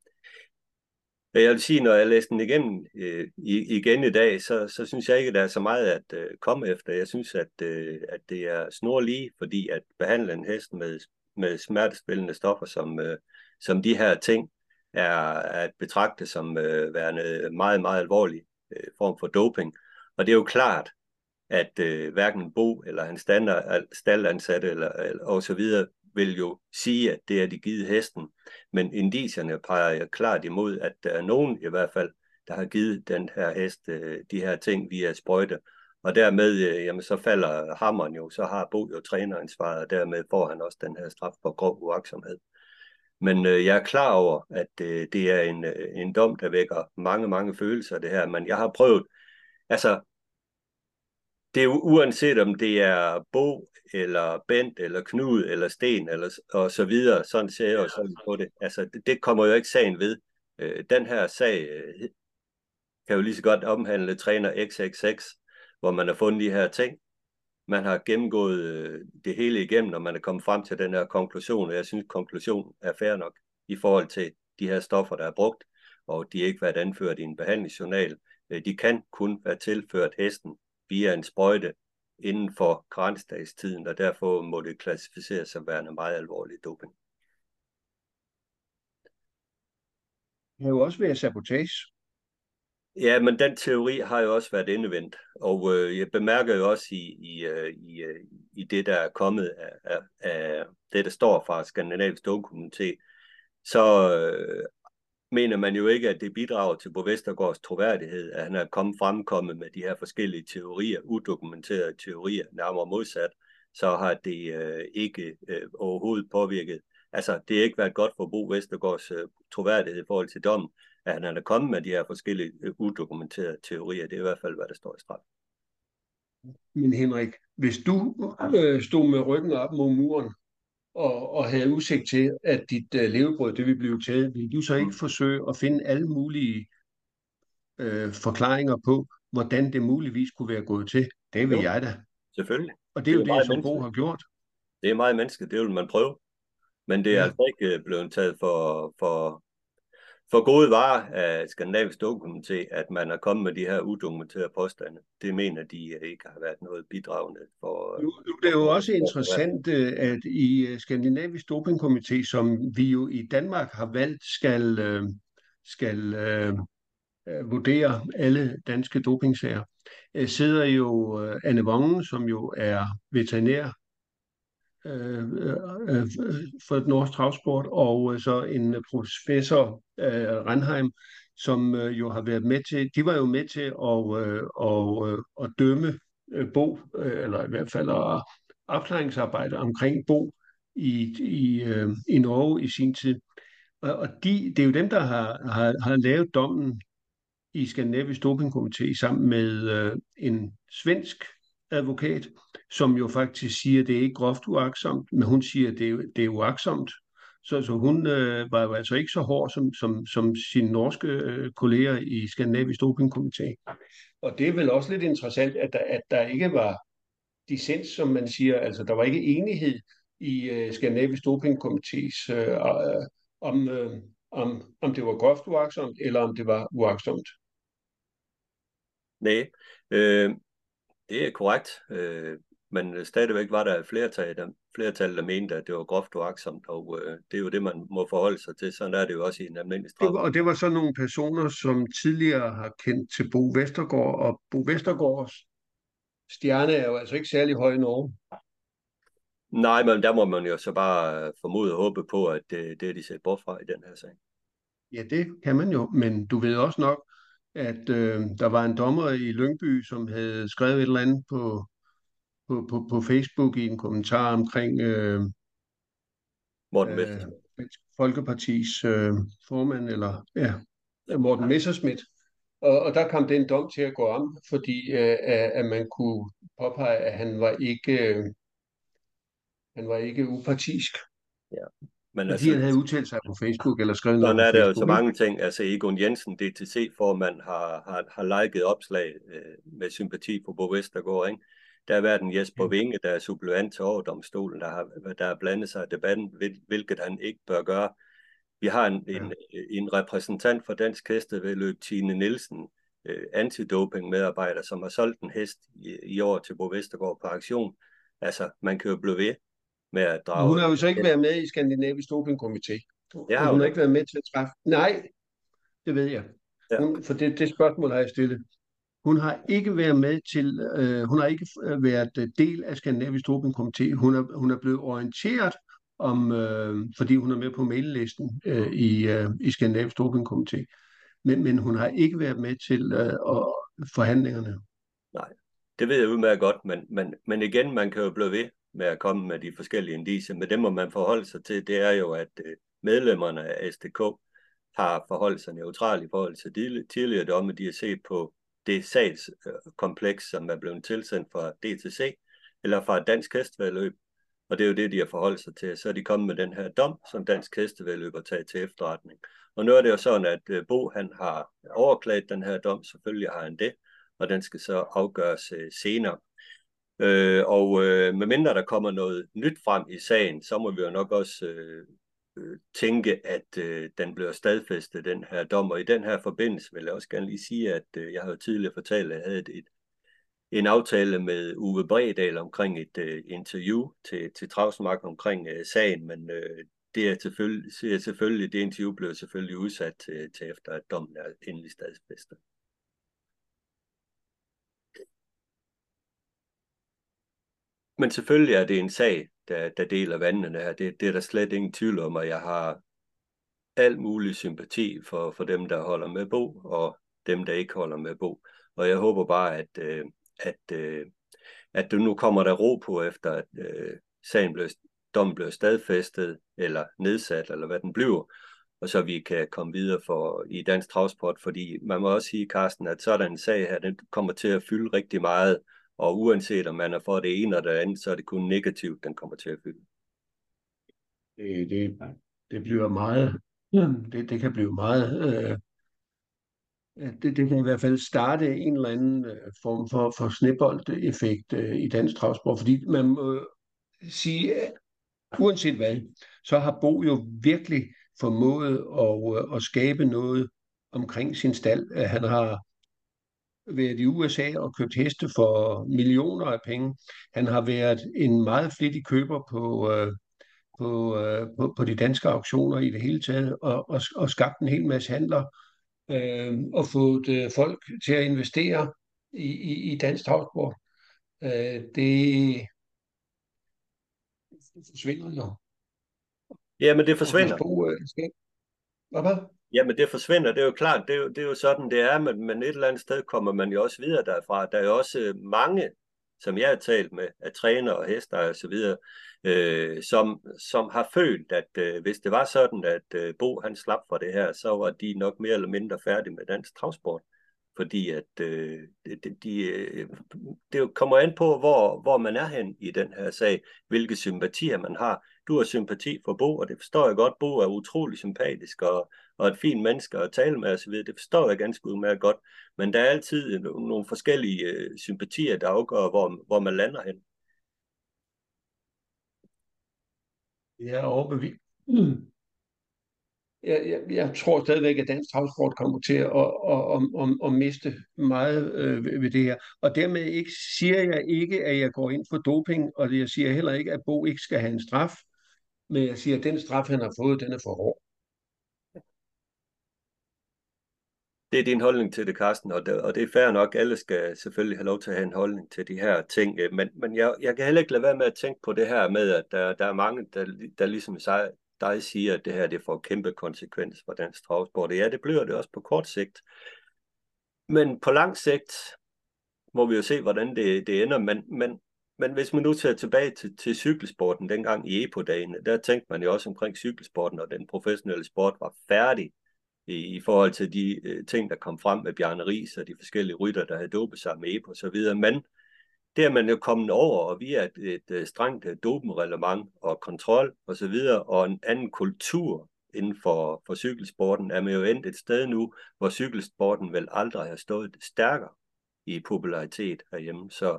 jeg vil sige, når jeg læste den igennem øh, igen i dag, så, så synes jeg ikke, der er så meget at øh, komme efter. Jeg synes, at, øh, at det er snorlige, fordi at behandle en hest med, med smertespillende stoffer som, øh, som de her ting, er at betragte som øh, værende meget, meget alvorlig øh, form for doping. Og det er jo klart, at øh, hverken Bo eller hans standard, staldansatte eller, eller og så videre vil jo sige, at det er de givet hesten. Men indicierne peger klart imod, at der er nogen i hvert fald, der har givet den her hest øh, de her ting via sprøjte. Og dermed, øh, jamen, så falder hammeren jo, så har Bo jo træneransvaret, og dermed får han også den her straf for grov uaksomhed. Men øh, jeg er klar over, at øh, det er en, øh, en dom, der vækker mange, mange følelser, det her. Men jeg har prøvet, altså, det er uanset om det er Bo, eller Bent, eller Knud, eller Sten, eller og så videre, sådan ser jeg jo sådan på det. Altså, det, det kommer jo ikke sagen ved. Øh, den her sag øh, kan jo lige så godt omhandle træner XXX, hvor man har fundet de her ting, man har gennemgået øh, det hele igennem, og man er kommet frem til den her konklusion, og jeg synes, konklusionen er fair nok i forhold til de her stoffer, der er brugt, og de er ikke været anført i en behandlingsjournal. Øh, de kan kun være tilført hesten via en sprøjte inden for karensdagstiden, og derfor må det klassificeres som værende meget alvorlig doping. Det har jo også været sabotage. Ja, men den teori har jo også været indevendt, og øh, jeg bemærker jo også i, i, øh, i, øh, i det, der er kommet af, af, af det, der står fra Skandinavisk Dokumenté, så øh, mener man jo ikke, at det bidrager til Bo Vestergaards troværdighed, at han er kommet fremkommet med de her forskellige teorier, udokumenterede teorier, nærmere modsat, så har det øh, ikke øh, overhovedet påvirket. Altså, det har ikke været godt for Bo Vestergaards øh, troværdighed i forhold til dommen, at han er kommet med de her forskellige øh, udokumenterede teorier. Det er i hvert fald, hvad der står i straf. Men Henrik, hvis du øh, stod med ryggen op mod muren og, og havde udsigt til, at dit øh, levebrød det ville blive taget, ville du så ikke mm. forsøge at finde alle mulige øh, forklaringer på, hvordan det muligvis kunne være gået til? Det vil jo, jeg da. Selvfølgelig. Og det er det jo det, som Bo har gjort. Det er meget menneske, det vil man prøve. Men det er ja. altså ikke øh, blevet taget for, for, for gode varer af Skandinavisk Dokumenté, at man er kommet med de her udokumenterede påstande. Det mener de ikke har været noget bidragende for... Nu, nu det er jo også interessant, øh, at i øh, Skandinavisk Dopingkomité, som vi jo i Danmark har valgt, skal, øh, skal uh, vurdere alle danske dopingsager, sidder jo Anne Vongen, som jo er veterinær Øh, øh, øh, for et travsport, og øh, så en professor, øh, Renheim, som øh, jo har været med til, de var jo med til at, øh, og, øh, at dømme øh, Bo, øh, eller i hvert fald at opklaringsarbejde omkring Bo i, i, øh, i Norge i sin tid. Og, og de, det er jo dem, der har, har, har lavet dommen i Skandinavisk Dopingkomité sammen med øh, en svensk advokat, som jo faktisk siger, at det er ikke groft uaksomt, men hun siger, at det er, det er uaksomt. Så, så hun øh, var jo altså ikke så hård som, som, som sine norske øh, kolleger i Skandinavisk Dopingkomité. Og det er vel også lidt interessant, at der, at der ikke var dissens, som man siger, altså der var ikke enighed i øh, Skandinavisk Dopingkomités øh, øh, om, øh, om, om det var groft uaksomt, eller om det var uaksomt. Nej, øh, det er korrekt, øh, men stadigvæk var der flertal, der, flertal, der mente, at det var groft uagtsomt, og øh, det er jo det, man må forholde sig til. Sådan er det jo også i en almindelig straf. Og det var så nogle personer, som tidligere har kendt til Bo Vestergaard, og Bo Vestergaards stjerne er jo altså ikke særlig høj i Norge. Nej, men der må man jo så bare formode og håbe på, at det, det er de set bort fra i den her sag. Ja, det kan man jo, men du ved også nok, at øh, der var en dommer i Lyngby, som havde skrevet et eller andet på, på, på, på Facebook i en kommentar omkring øh, Morten øh, Folkepartis øh, formand, eller ja, Morten Messerschmidt. Og, og der kom den dom til at gå om, fordi øh, at man kunne påpege, at han var ikke, øh, han var ikke upartisk. Ja. Men Fordi altså, han havde udtalt sig på Facebook eller skrevet noget på er der jo så mange ting. Altså Egon Jensen, DTC-formand, har, har, har liket opslag øh, med sympati for Bo Vestergaard. Ikke? Der har været en Jesper Vinge, der er suppleant til overdomstolen, der har, der har blandet sig i debatten, hvilket han ikke bør gøre. Vi har en, ja. en, en repræsentant for Dansk Hestevedløb, Tine Nielsen, øh, antidoping-medarbejder, som har solgt en hest i, i år til Bo Vestergaard på aktion. Altså, man kan jo blive ved med at drage... Hun har jo så ikke været med i Skandinavisk Dopingkomité. Ja, hun har ikke været med til at træffe... Nej, det ved jeg. Hun, for det, det spørgsmål har jeg stillet. Hun har ikke været med til, øh, hun har ikke været del af Skandinavisk Dopingkomité. Hun er, hun er blevet orienteret om, øh, fordi hun er med på maillisten øh, i, øh, i Skandinavisk Dopingkomité. Men, men hun har ikke været med til øh, forhandlingerne. Nej, det ved jeg udmærket godt, men, men, men igen, man kan jo blive ved med at komme med de forskellige indiser, men det må man forholde sig til, det er jo, at øh, medlemmerne af SDK har forholdt sig neutralt i forhold til tidligere domme, de har set på det sagskompleks, som er blevet tilsendt fra DTC, eller fra Dansk Hestvedløb, og det er jo det, de har forholdt sig til. Så er de kommet med den her dom, som Dansk Hestevedløb har taget til efterretning. Og nu er det jo sådan, at øh, Bo han har overklaget den her dom, selvfølgelig har han det, og den skal så afgøres øh, senere. Øh, og øh, medmindre der kommer noget nyt frem i sagen, så må vi jo nok også øh, øh, tænke, at øh, den bliver stadfæstet, den her dom. Og i den her forbindelse vil jeg også gerne lige sige, at øh, jeg har jo tidligere fortalt, at jeg havde et, en aftale med Uwe Bredal omkring et øh, interview til, til Travsmark omkring øh, sagen, men øh, det er selvfølgelig, er selvfølgelig, det interview blev selvfølgelig udsat til, til efter, at dommen er endelig stadfæstet. Men selvfølgelig er det en sag, der, der deler vandene her. Det, det er der slet ingen tvivl om, at jeg har al mulig sympati for, for dem, der holder med Bo, og dem, der ikke holder med Bo. Og jeg håber bare, at, øh, at, øh, at du nu kommer der ro på, efter at øh, sagen blev, dommen blev stadfæstet, eller nedsat, eller hvad den bliver, og så vi kan komme videre for, i dansk travsport, fordi man må også sige, Carsten, at sådan en sag her, den kommer til at fylde rigtig meget, og uanset om man er for det ene eller det andet, så er det kun negativt, den kommer til at fylde. Det, det, det bliver meget, det, det kan blive meget øh, det, det kan i hvert fald starte en eller anden øh, form for, for snebold-effekt øh, i dansk travsport, fordi man må øh, sige, øh, uanset hvad, så har Bo jo virkelig formået at, at skabe noget omkring sin stald. Han har været i USA og købt heste for millioner af penge. Han har været en meget flittig køber på, på, på, på de danske auktioner i det hele taget, og, og, og skabt en hel masse handler øh, og fået øh, folk til at investere i, i, i dansk travsport. Øh, det, det forsvinder jo. Ja, men det forsvinder. Bo, øh, skal... Hvad? Jamen det forsvinder, det er jo klart, det er jo, det er jo sådan det er, men, men et eller andet sted kommer man jo også videre derfra. Der er jo også øh, mange, som jeg har talt med, af træner og hester og så videre, øh, som, som har følt, at øh, hvis det var sådan, at øh, Bo han slap for det her, så var de nok mere eller mindre færdige med dansk travsport. Fordi at øh, de, de, øh, det kommer an på, hvor, hvor man er hen i den her sag, hvilke sympatier man har. Du har sympati for Bo, og det forstår jeg godt. Bo er utrolig sympatisk og, og et fint menneske at tale med osv. Det forstår jeg ganske udmærket godt. Men der er altid nogle forskellige øh, sympatier, der afgør, hvor, hvor man lander hen. Jeg er overbevist. Mm. Jeg, jeg, jeg tror stadigvæk, at dansk travsport kommer til at, at, at, at, at miste meget øh, ved det her. Og dermed ikke, siger jeg ikke, at jeg går ind for doping, og jeg siger heller ikke, at Bo ikke skal have en straf, men jeg siger, at den straf, han har fået, den er for hård. Det er din holdning til det, Carsten, og det, og det er fair nok. Alle skal selvfølgelig have lov til at have en holdning til de her ting, øh, men, men jeg, jeg kan heller ikke lade være med at tænke på det her med, at der, der er mange, der, der ligesom sig, dig siger, at det her det får kæmpe konsekvens for dansk travsport. Ja, det bliver det også på kort sigt. Men på lang sigt må vi jo se, hvordan det, det ender. Men, men, men hvis man nu tager tilbage til, til cykelsporten dengang i EPO-dagene, der tænkte man jo også omkring cykelsporten, og den professionelle sport var færdig i, i forhold til de øh, ting, der kom frem med Bjarne Ries og de forskellige rytter, der havde dopet sig med EPO osv. Men det er man jo kommet over, og via et, et, et strengt øh, dopenreglement og kontrol og så videre, og en anden kultur inden for, for cykelsporten, er man jo endt et sted nu, hvor cykelsporten vel aldrig har stået stærkere i popularitet herhjemme. Så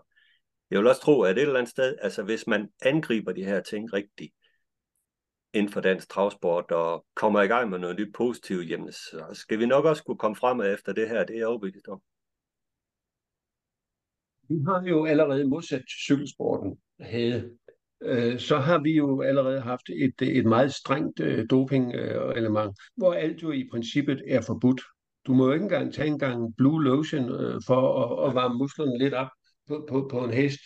jeg vil også tro, at et eller andet sted, altså hvis man angriber de her ting rigtigt, inden for dansk travsport og kommer i gang med noget nyt positivt, jamen så skal vi nok også kunne komme frem efter det her, det er jeg overbevist om. Vi har jo allerede modsat cykelsporten havde, øh, så har vi jo allerede haft et, et meget strengt øh, doping-element, øh, hvor alt jo i princippet er forbudt. Du må jo ikke engang tage en gang blue lotion øh, for at, at varme musklerne lidt op på, på, på en hest,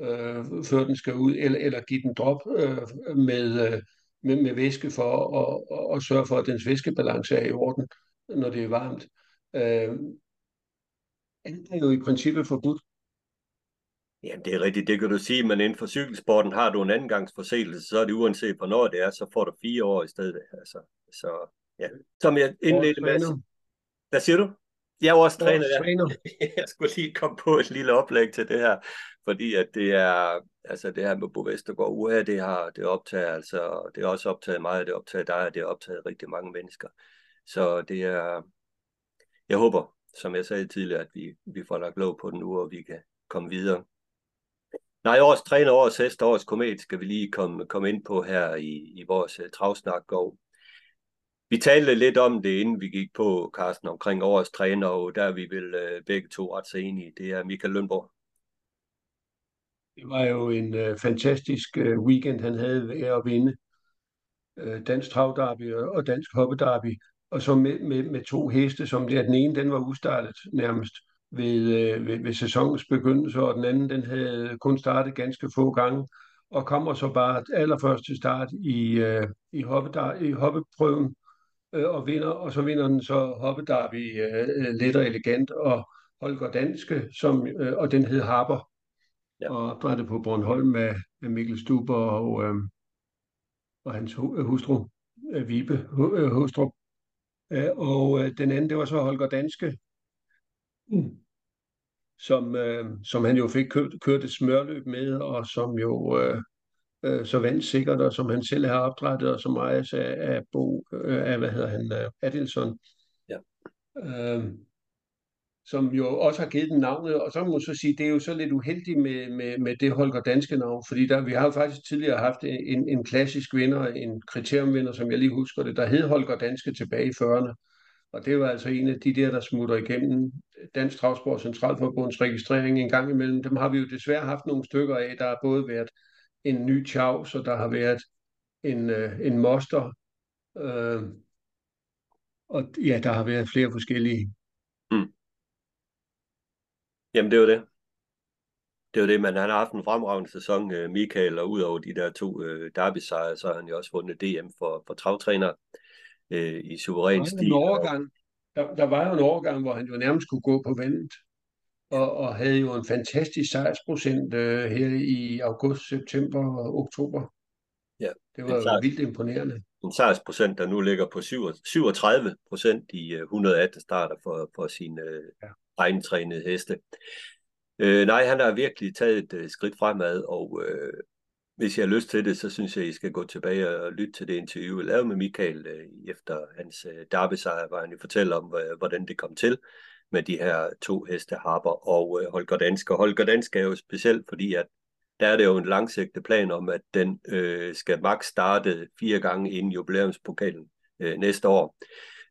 øh, før den skal ud, eller, eller give den drop øh, med, øh, med, med væske for at, at, at sørge for, at dens væskebalance er i orden, når det er varmt. Øh, alt er jo i princippet forbudt. Jamen, det er rigtigt, det kan du sige, men inden for cykelsporten har du en anden gangs forseelse, så er det uanset hvornår det er, så får du fire år i stedet. Altså, så, ja. Som jeg indledte med. Hvad siger du? Jeg er jo også træner. Træner. Jeg skulle lige komme på et lille oplæg til det her, fordi at det er, altså det her med Bo Vestergaard uha, det har, det optager, altså, det er også optaget mig, det optager dig, og det har optaget rigtig mange mennesker. Så det er, jeg håber, som jeg sagde tidligere, at vi, vi får lagt lov på den nu, og vi kan komme videre. Nej, årets træner, årets hest, årets komet skal vi lige komme, komme ind på her i, i vores uh, travsnak. Og vi talte lidt om det, inden vi gik på, Carsten, omkring årets træner, og der er vi vel øh, begge to ret så enige. Det er Michael Lønborg. Det var jo en øh, fantastisk øh, weekend, han havde ved at vinde øh, dansk travdarby og dansk hoppedarby, og så med, med, med to heste, som der, den ene den var ustartet nærmest ved, øh, ved, ved sæsonens begyndelse, og den anden den havde kun startet ganske få gange, og kommer så bare allerførst til start i, øh, i, hoppedar, i hoppeprøven, øh, og vinder, og så vinder den så hoppedarby øh, let og elegant, og Holger Danske, som, øh, og den hed Harper, ja. og var det på Bornholm med, med Mikkel Stuber og, øh, og hans hustru, øh, Vibe øh, Hustrup. Øh, og øh, den anden, det var så Holger Danske, Mm. som, øh, som han jo fik kørt, kørt et smørløb med, og som jo øh, øh, så vandt sikkert, og som han selv har opdrettet, og som ejes af, af Bo, øh, af, hvad hedder han, uh, Adelson. Ja. Øh, som jo også har givet den navnet, og så må man så sige, det er jo så lidt uheldigt med, med, med det Holger Danske navn, fordi der, vi har jo faktisk tidligere haft en, en klassisk vinder, en kriteriumvinder, som jeg lige husker det, der hed Holger Danske tilbage i 40'erne, og det var altså en af de der, der smutter igennem Dansk Travsport Centralforbunds registrering en gang imellem. Dem har vi jo desværre haft nogle stykker af. Der har både været en ny Chaus, og der har været en, øh, en Moster. Øh, og ja, der har været flere forskellige. Mm. Jamen, det var det. Det var det, men han har haft en fremragende sæson, øh, Michael, og udover de der to øh, derby-sejre, så har han jo også vundet DM for, for travtræner øh, i suveræn stil. En overgang, der, der var jo en overgang, hvor han jo nærmest kunne gå på vandet, og, og havde jo en fantastisk sejrsprocent øh, her i august, september og oktober. Ja, det var jo vildt imponerende. En sejrsprocent, der nu ligger på 37 procent i 118 øh, starter for, for sine øh, ja. egentrænede heste. Øh, nej, han har virkelig taget et øh, skridt fremad, og øh, hvis jeg har lyst til det, så synes jeg, I skal gå tilbage og lytte til det interview, jeg lavede med Michael øh, efter hans øh, derbesejr, hvor han fortæller om, hvordan det kom til med de her to heste, Harper og øh, Holger Dansk. Og Holger Dansk er jo specielt, fordi at der er det jo en langsigtet plan om, at den øh, skal max starte fire gange inden jubilæumspokalen øh, næste år,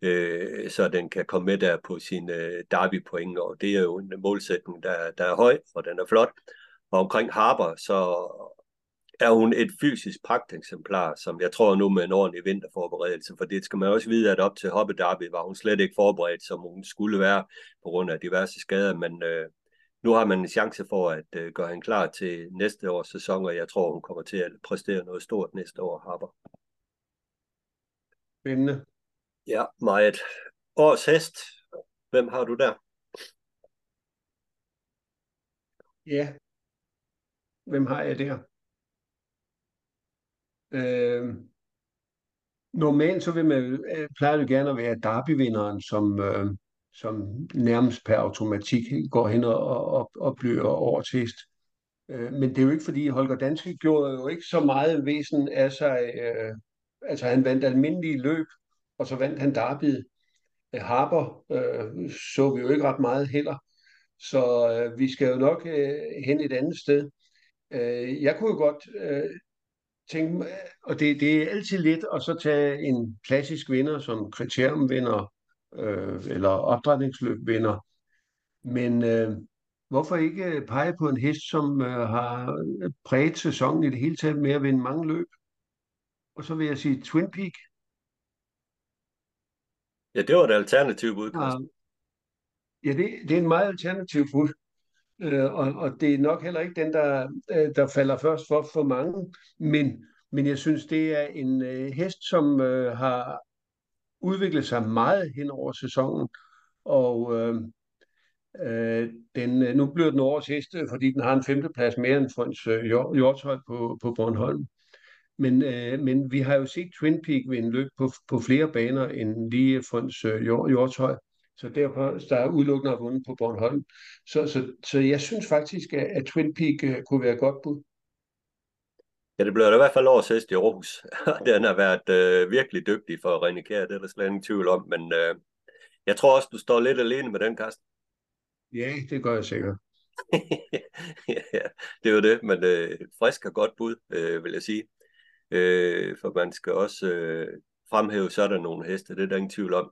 øh, så den kan komme med der på sin øh, derbypoint, og det er jo en målsætning, der, der er høj, og den er flot. Og omkring Harper, så er hun et fysisk pragteksemplar, som jeg tror nu med en ordentlig vinterforberedelse, for det skal man også vide, at op til Hoppe Derby var hun slet ikke forberedt, som hun skulle være, på grund af diverse skader, men øh, nu har man en chance for at øh, gøre hende klar til næste års sæson, og jeg tror, hun kommer til at præstere noget stort næste år, Harper. Spændende. Ja, meget. Års hest, hvem har du der? Ja, hvem har jeg der? Øh, normalt så vil man, øh, plejer det gerne at være derbyvinderen, som, øh, som nærmest per automatik går hen og, og, og bliver overtest. Øh, men det er jo ikke fordi, Holger Danske gjorde jo ikke så meget væsen af sig. Øh, altså han vandt almindelige løb, og så vandt han derbyet. Øh, Harper øh, så vi jo ikke ret meget heller. så øh, vi skal jo nok øh, hen et andet sted. Øh, jeg kunne jo godt øh, tænke og det, det er altid lidt at så tage en klassisk vinder som kriteriumvinder øh, eller opdrætningsløbvinder, men øh, hvorfor ikke pege på en hest, som øh, har præget sæsonen i det hele taget med at vinde mange løb? Og så vil jeg sige Twin Peak. Ja, det var et alternativ bud, Christian. Ja, det, det er en meget alternativ bud. Øh, og, og det er nok heller ikke den, der, øh, der falder først for for mange. Men, men jeg synes, det er en øh, hest, som øh, har udviklet sig meget hen over sæsonen. Og øh, øh, den, øh, nu bliver den årets hest, øh, fordi den har en femteplads mere end Frøns øh, Hjortøj på, på Bornholm. Men, øh, men vi har jo set Twin Peak vinde løb på, på flere baner end lige Frøns øh, Hjortøj. Så derfor der er udelukkende har vundet på Bornholm. Så, så, så jeg synes faktisk, at, at Twin Peak uh, kunne være godt bud. Ja, det blev i hvert fald årets hest i Aarhus. Den har været øh, virkelig dygtig for René Kjær, det er der slet ingen tvivl om. Men øh, jeg tror også, du står lidt alene med den kast. Ja, det gør jeg sikkert. ja, det er jo det, men øh, frisk og godt bud, øh, vil jeg sige. Øh, for man skal også øh, fremhæve, så er der nogle heste, det er der ingen tvivl om.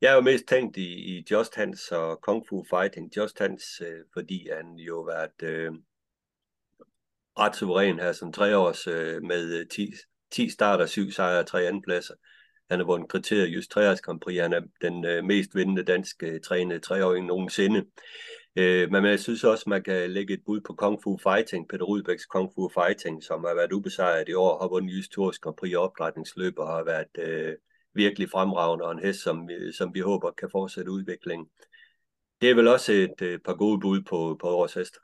Jeg har jo mest tænkt i, i Just Hans og Kung Fu Fighting. Just Hans, øh, fordi han jo har været øh, ret suveræn her som tre års øh, med 10, 10 starter, 7 sejre og 3 andenpladser. Han har vundet kriteriet just 3 Grand Prix. Han er den øh, mest vindende danske øh, trænede treåring nogensinde. Øh, men jeg synes også, man kan lægge et bud på Kung Fu Fighting, Peter Rudbæks Kung Fu Fighting, som har været ubesejret i år, har vundet just Tours Grand Prix opdrætningsløb og har været øh, virkelig fremragende, og en hest, som, som vi håber kan fortsætte udviklingen. Det er vel også et, et par gode bud på, på årets hest.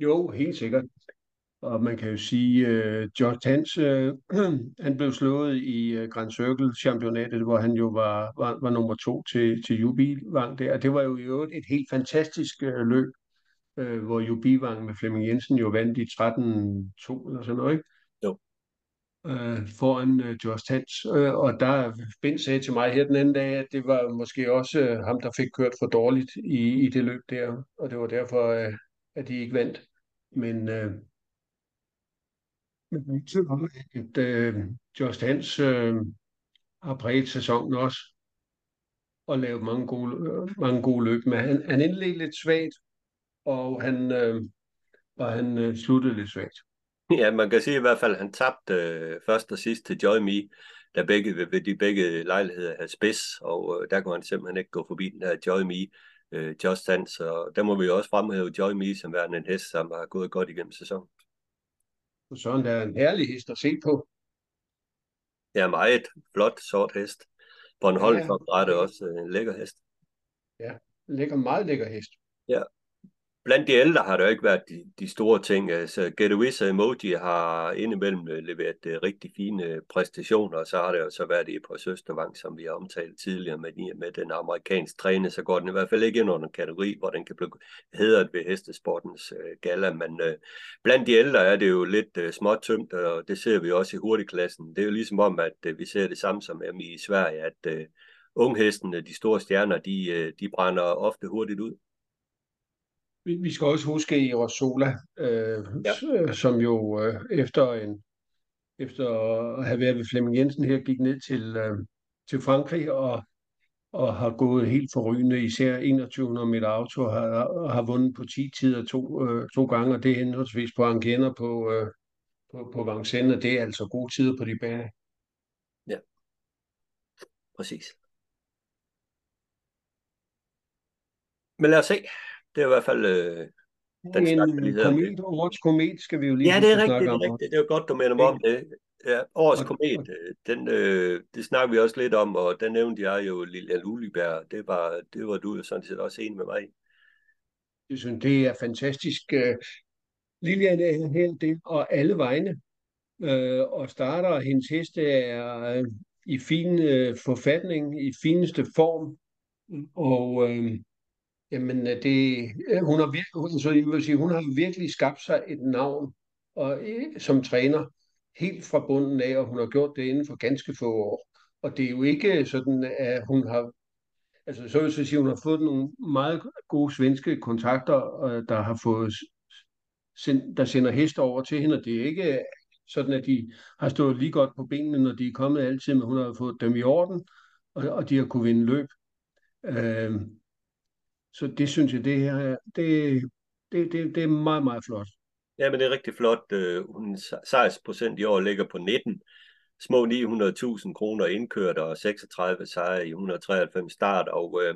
Jo, helt sikkert. Og man kan jo sige, at uh, George Hans, uh, øh, han blev slået i uh, Grand Circle championatet, hvor han jo var, var, var nummer to til, til Jubilvang der. Det var jo i øvrigt et helt fantastisk uh, løb, uh, hvor Jubilvang med Flemming Jensen jo vandt i 13-2 eller sådan noget, ikke? Øh, foran øh, Josh Tans. Øh, og der Ben sagde til mig her den anden dag, at det var måske også øh, ham, der fik kørt for dårligt i, i det løb der, og det var derfor, øh, at de ikke vandt. Men øh, men at øh, Josh Hans øh, har præget sæsonen også, og lavet mange gode, øh, mange gode løb. Men han, han indledte lidt svagt, og han, øh, og han øh, sluttede lidt svagt. Ja, man kan sige i hvert fald, at han tabte øh, først og sidst til Joy Me, der begge, ved, de begge lejligheder havde spids, og øh, der kunne han simpelthen ikke gå forbi den her Joy Me, øh, Just Dance, og der må vi jo også fremhæve Joy Me som værende en hest, som har gået godt igennem sæsonen. Og sådan der er en herlig hest at se på. Ja, meget flot sort hest. Bornholm ja, ja. også øh, en lækker hest. Ja, lækker, meget lækker hest. Ja, blandt de ældre har der jo ikke været de, de store ting. Altså, Get og Emoji har indimellem øh, leveret uh, rigtig fine øh, præstationer, og så har det jo så været i på Søstervang, som vi har omtalt tidligere med, med den amerikanske træner, så går den i hvert fald ikke ind under en kategori, hvor den kan blive hedret ved hestesportens uh, gala, men uh, blandt de ældre er det jo lidt uh, småtømt, og det ser vi også i hurtigklassen. Det er jo ligesom om, at uh, vi ser det samme som i Sverige, at uh, unghestene, de store stjerner, de, uh, de brænder ofte hurtigt ud. Vi, vi skal også huske i Rosola, øh, ja. som jo øh, efter en efter at have været ved Flemming Jensen her, gik ned til, øh, til Frankrig og, og har gået helt forrygende, især 2100 meter auto, har, har vundet på 10 tider to, øh, to gange, og det er henholdsvis på Angena på, øh, på, på Vincennes, og det er altså gode tider på de baner. Ja, præcis. Men lad os se. Det er i hvert fald øh, den en vi komet, årets komet skal vi jo lige Ja, det er rigtigt, det er rigtigt. Det er godt, du mener mig om det. Ja, årets og, komet, øh, den, øh, det snakker vi også lidt om, og den nævnte jeg jo, Lilian Uliberg. Det var, det var du jo sådan set også enig med mig Jeg synes, det er fantastisk. Øh, Lilian er her det, og alle vegne. Øh, og starter, hendes heste er øh, i fin øh, forfatning, i fineste form. Og øh, Jamen, øh, det, øh, hun, har virkelig, så jeg vil sige, hun har virkelig skabt sig et navn og, øh, som træner helt fra bunden af, og hun har gjort det inden for ganske få år. Og det er jo ikke sådan, at hun har altså så vil jeg sige, hun har fået nogle meget gode svenske kontakter, der har fået der sender heste over til hende, og det er ikke sådan, at de har stået lige godt på benene, når de er kommet altid, men hun har fået dem i orden, og, og de har kunne vinde løb. Øh, så det synes jeg, det her, det, det, det, det er meget, meget flot. Ja, men det er rigtig flot. Øh, hun sejrsprocent i år ligger på 19. Små 900.000 kroner indkørt og 36 sejre i 193 start. Og øh,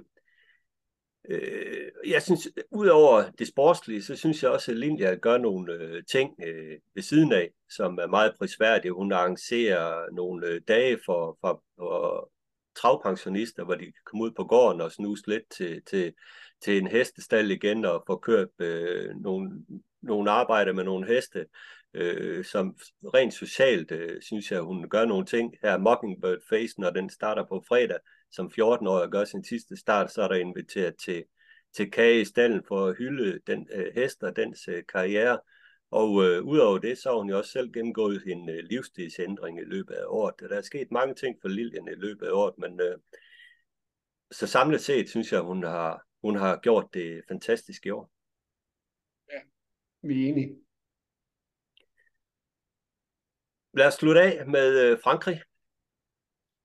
øh, jeg synes, udover det sportslige, så synes jeg også, at Linja gør nogle øh, ting øh, ved siden af, som er meget prisværdige. Hun arrangerer nogle øh, dage for, for, for travpensionister, hvor de kan komme ud på gården og snuse lidt til, til, til en hestestald igen og få kørt øh, nogle, nogle arbejder med nogle heste, øh, som rent socialt, øh, synes jeg, hun gør nogle ting. Her Mockingbird Face, når den starter på fredag, som 14-årig gør sin sidste start, så er der inviteret til, til kage i stallen for at hylde den øh, hest og dens øh, karriere. Og øh, udover det, så har hun jo også selv gennemgået en øh, livsstilsændring i løbet af året. Der er sket mange ting for Lilian i løbet af året, men øh, så samlet set synes jeg, hun har, hun har gjort det fantastisk i år. Ja, vi er enige. Lad os slutte af med øh, Frankrig.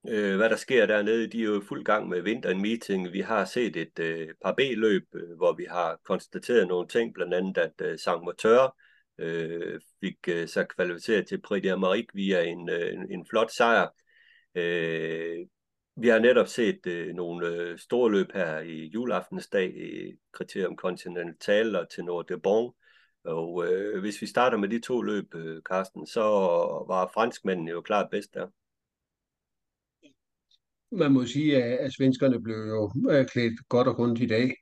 Øh, hvad der sker dernede, de er jo i fuld gang med vinteren meeting. Vi har set et øh, par B-løb, øh, hvor vi har konstateret nogle ting, blandt andet at øh, Saint Moteur øh, fik øh, sig kvalificeret til Prix d'Amérique via en, øh, en, en flot sejr. Øh, vi har netop set øh, nogle øh, store løb her i juleaftensdag i Kriterium Continental og til Nord de Bon. Og øh, hvis vi starter med de to løb, øh, Carsten, så var franskmændene jo klart bedst der. Man må sige, at, at svenskerne blev jo øh, klædt godt og rundt i dag,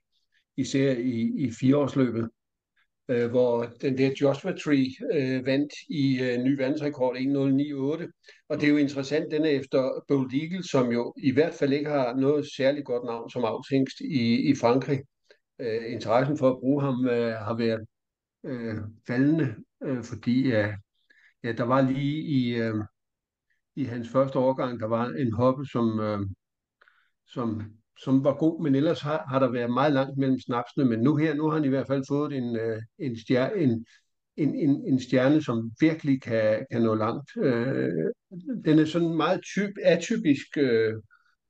især i, i fireårsløbet øh, hvor den der Joshua Tree øh, vandt i øh, ny verdensrekord 1.09.8. Og det er jo interessant, den er efter Bold Eagle, som jo i hvert fald ikke har noget særligt godt navn som afsængst i, i Frankrig. Øh, interessen for at bruge ham øh, har været øh, faldende, øh, fordi øh, ja, der var lige i, øh, i hans første årgang, der var en hoppe, som, øh, som som var god, men ellers har, har der været meget langt mellem snapsene, men nu her, nu har han i hvert fald fået en, øh, en, stjerne, en, en, en, en stjerne, som virkelig kan, kan nå langt. Øh, den er sådan meget typ, atypisk øh,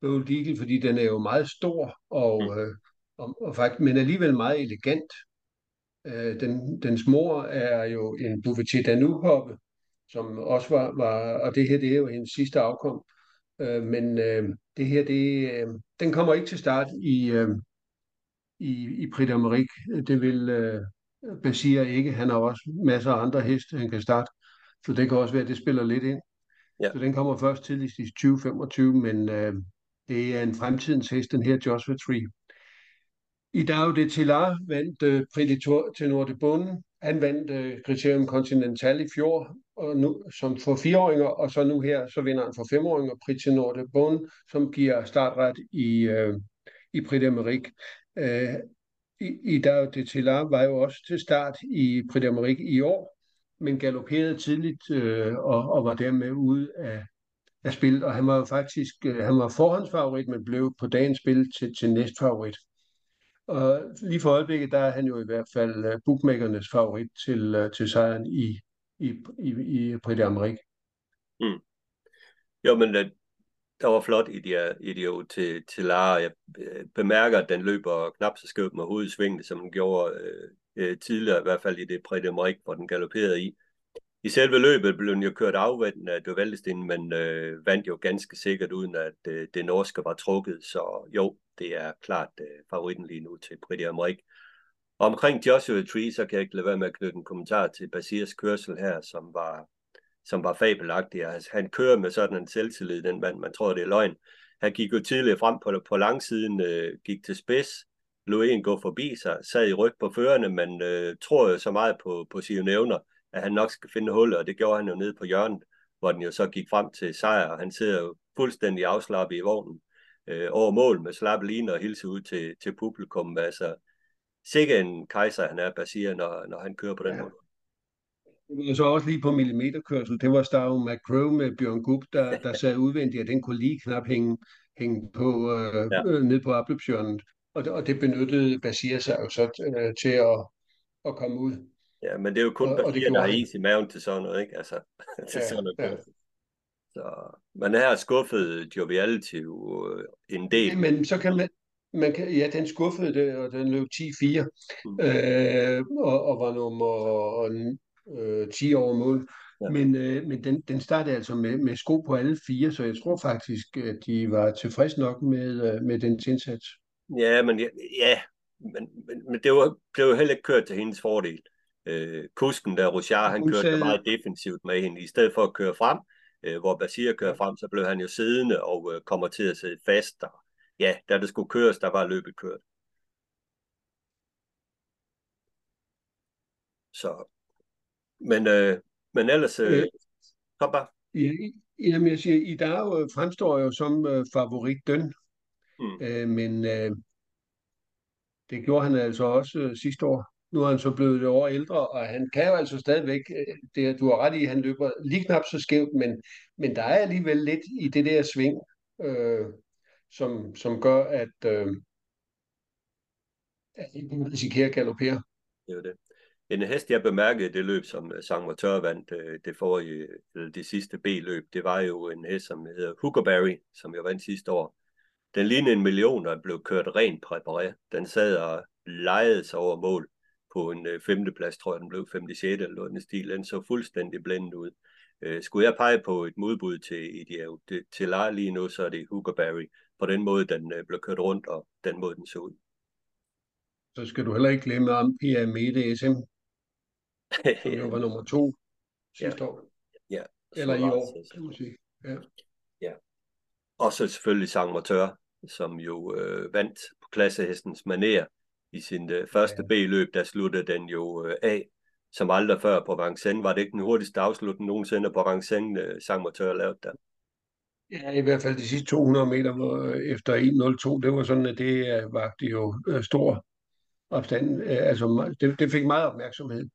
Bold Eagle, fordi den er jo meget stor, og, mm. øh, og, og faktisk, men alligevel meget elegant. Øh, den, dens mor er jo en Bouvet Danube, som også var, var, og det her, det er jo hendes sidste afkom. Øh, men øh, det her, det, øh, den kommer ikke til start i, øh, i, i Prix d'Amérique. Det vil øh, Basir ikke. Han har også masser af andre heste, han kan starte. Så det kan også være, at det spiller lidt ind. Ja. Så den kommer først tidligst i 2025, men øh, det er en fremtidens hest, den her Joshua Tree. I dag det Tilar vandt øh, Prix de Nord de Bonne. Han vandt øh, Criterium Continental i fjor, og nu, som for fireåringer, og så nu her, så vinder han for femåringer Prix de Nord de Bonne, som giver startret i, øh, i Prix d'Amérique. Øh, i, I Tillard var jo også til start i Prix d'Amérique i år, men galopperede tidligt øh, og, og var dermed ude af, af spillet, og han var jo faktisk øh, han var forhåndsfavorit, men blev på dagens spil til, til næstfavorit. Og lige for øjeblikket, der er han jo i hvert fald øh, bookmakernes favorit til, øh, til sejren i, i, i, i Prix Amerik. Mm. Jo, men det, der var flot idiot til, til Lara. Jeg øh, bemærker, at den løber knap så skævt med hovedet svingende, som den gjorde øh, øh, tidligere, i hvert fald i det Prix d'Amérique, hvor den galopperede i. I selve løbet blev den jo kørt afvendt af Døvaldestin, men øh, vandt jo ganske sikkert, uden at øh, det norske var trukket. Så jo, det er klart øh, favoritten lige nu til Britti Amrik. Omkring Joshua Tree, så kan jeg ikke lade være med at knytte en kommentar til Basirs kørsel her, som var, som var fabelagtig. Altså, han kører med sådan en selvtillid, den mand, man tror, det er løgn. Han gik jo tidligere frem på, på langsiden, øh, gik til spids, lå en gå forbi sig, sad i ryg på førerne, men øh, tror jo så meget på, på sine nævner, at han nok skal finde hullet, og det gjorde han jo nede på hjørnet, hvor den jo så gik frem til sejr, og han sidder jo fuldstændig afslappet i vognen øh, over mål med slappe line og hilse ud til, til publikum. Altså, sikke en kejser han er, Basir, når, når han kører på den ja. måde. Det var så også lige på millimeterkørsel. Det var Stavro McCrow med Bjørn Gub, der, der sad udvendigt, og den kunne lige knap hænge, hænge på øh, Ja. øh, ned på opløbshjørnet. Og, det- og det benyttede Basir sig jo så øh, til at, at komme ud. Ja, men det er jo kun Og- og det Basir, der har is i maven til sådan noget, ikke? Altså, til Ja, sådan noget ja. Så, men her skuffede Joviality jo øh, en del. Men så kan man, man kan, ja, den skuffede det, og den løb 10-4, Mm. øh, og, og var nummer øh, 10 over mål. Ja. Men, øh, men den, den startede altså med, med sko på alle fire, så jeg tror faktisk, at de var tilfreds nok med, øh, med den indsats. Ja, men, ja, men, men, men det var, blev jo heller ikke kørt til hendes fordel. Øh, kusken der, Rochard, han Hun kørte sagde- meget defensivt med hende. I stedet for at køre frem, øh, hvor Basir kører frem, så blev han jo siddende og øh, kommer til at sidde fast. Og, ja, da det skulle køres, der var løbet kørt. Så, men, øh, men ellers, øh, Øh. kom bare. Ja, jamen jeg siger, Idao øh, fremstår jo som øh, favorit døn, Mm. øh, men øh, det gjorde han altså også øh, sidste år. Nu er han så blevet et år ældre, og han kan jo altså stadigvæk, øh, det, du har ret i, han løber lige knap så skævt, men, men der er alligevel lidt i det der sving, øh, som, som gør, at, øh, at han risikerer at galopere. Det er det. En hest, jeg bemærkede det løb, som øh, Sang Tør vandt øh, det forrige, eller det sidste B-løb, det var jo en hest, som hedder Huckleberry, som jeg vandt sidste år. Den lignede en million, og blev kørt rent præpareret. Den sad og lejede sig over mål på en øh, femteplads, tror jeg, den blev 56 eller noget i den stil. Den så fuldstændig blændet ud. Øh, skulle jeg pege på et modbud til, det, til leje lige nu, så er det Huckleberry. På den måde, den øh, blev kørt rundt, og den måde, den så ud. Så skal du heller ikke glemme om Pyramide SM, som jo var nummer to sidste år. Ja, Eller i år, kan man sige. Ja. Og så selvfølgelig Sang Motør, som jo øh, vandt på klassehestens maner i sin øh, første Ja. B-løb, der sluttede den jo øh, af, som aldrig før på Vincennes. Var det ikke den hurtigste afslutning nogensinde på Vincennes, øh, Sang Motør lavede der? Ja, i hvert fald de sidste 200 meter hvor, øh, efter 1.02, det var sådan, at det øh, vagte jo øh, stor opstand. Øh, altså, det, det fik meget opmærksomhed.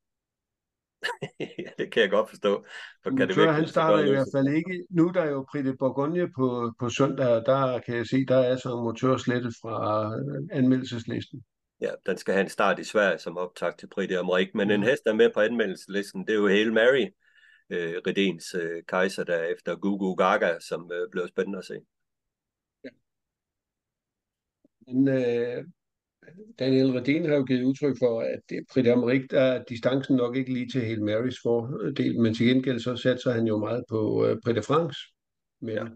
ja, det kan jeg godt forstå. For kan det han starter i hvert fald ikke. Nu er der jo Prix de Bourgogne på, på søndag, og der kan jeg se, der er så en motør slettet fra anmeldelseslisten. Ja, den skal have en start i Sverige som optag til Prix d'Amérique, men en hest der er med på anmeldelseslisten, det er jo Hail Mary, øh, Redens øh, kejser der efter Gugu Gaga, som øh, bliver spændende at se. Men øh, Daniel Redén har jo givet udtryk for, at det Prix d'Amérique, der er distancen nok ikke lige til Hail Marys fordel, men til gengæld så satser han jo meget på øh, Prix de France. Men Ja. ja.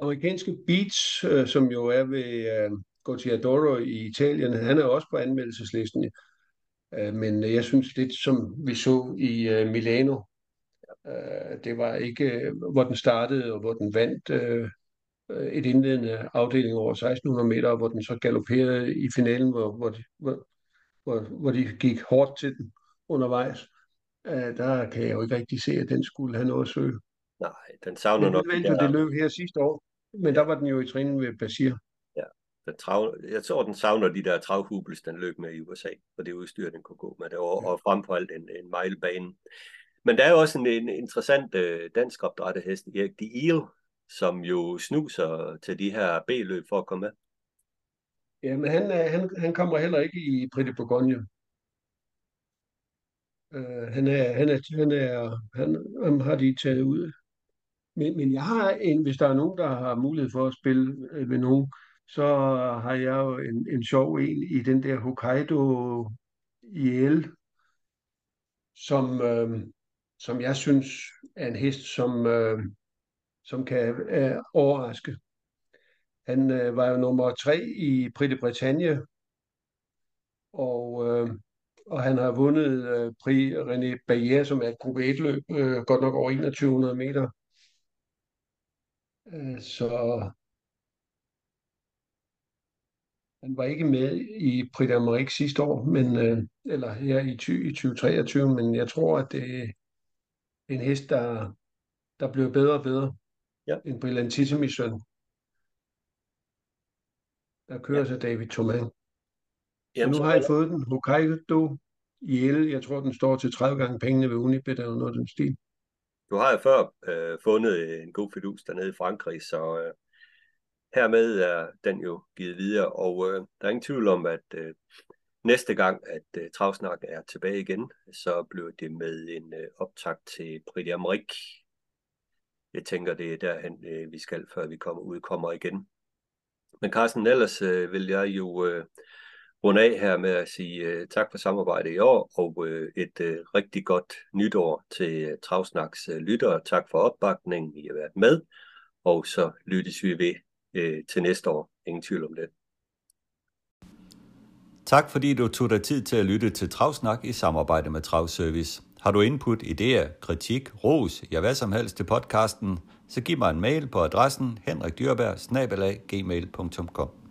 amerikanske Beats, øh, som jo er ved øh, Gottiadoro i Italien, han er også på anmeldelseslisten. Øh, men jeg synes lidt, som vi så i øh, Milano, øh, det var ikke, øh, hvor den startede og hvor den vandt øh, øh, et indledende afdeling over 1600 meter, og hvor den så galopperede i finalen, hvor, hvor, de, hvor, hvor, hvor de gik hårdt til den undervejs. Øh, der kan jeg jo ikke rigtig se, at den skulle have noget at søge. Nej, den savner Men nok den de vandt jo det løb her sidste år, men der var den jo i træning ved Basir. den trav, jeg tror, den savner de der travhubels, den løb med i USA, og det udstyr, den kunne gå med det, og, og frem for alt en, en mejlbane. Men der er jo også en, en interessant øh, dansk opdrættet hest, Erik de Eel, som jo snuser til de her B-løb for at komme med. Ja, men han, øh, han, han kommer heller ikke i Pretty Bourgogne. Øh, han er, han er, han er, han, han har de taget ud. Men, men jeg har en, hvis der er nogen, der har mulighed for at spille øh, ved nogen, så har jeg jo en, en sjov en i den der Hokkaido IL, som, øh, som jeg synes er en hest, som, øh, som kan øh, overraske. Han øh, var jo nummer tre i Prix de Bretagne, og, øh, og han har vundet øh, Prix René Bayer, som er et gruppe 1-løb, øh, godt nok over 2100 meter. Øh, så han var ikke med i Prix d'Amérique sidste år, men, øh, eller her i, 20, i 2023, men jeg tror, at det en hest, der, der bliver bedre og bedre. Ja. En Brillantissimi søn, der kører Ja. sig David Thomas. Jamen, nu har jeg fået den Hokkaido Yale. Jeg tror, den står til 30 gange pengene ved Unibet eller noget af den stil. Du har jo før øh, fundet en god fidus dernede i Frankrig, så øh, hermed er den jo givet videre, og øh, der er ingen tvivl om, at øh, næste gang, at øh, Travsnak er tilbage igen, så bliver det med en øh, optakt til Prix d'Amérique. Jeg tænker, det er derhen, øh, vi skal, før vi kommer udkommer igen. Men Carsten, ellers øh, vil jeg jo øh, runde af her med at sige øh, tak for samarbejdet i år, og øh, et øh, rigtig godt nytår til øh, Travsnaks øh, lyttere. Tak for opbakningen, I har været med, og så lyttes vi ved øh, til næste år. Ingen tvivl om det. Tak fordi du tog dig tid til at lytte til Travsnak i samarbejde med Travservice. Har du input, idéer, kritik, ros, ja hvad som helst til podcasten, så giv mig en mail på adressen henrikdyrberg gmail.com.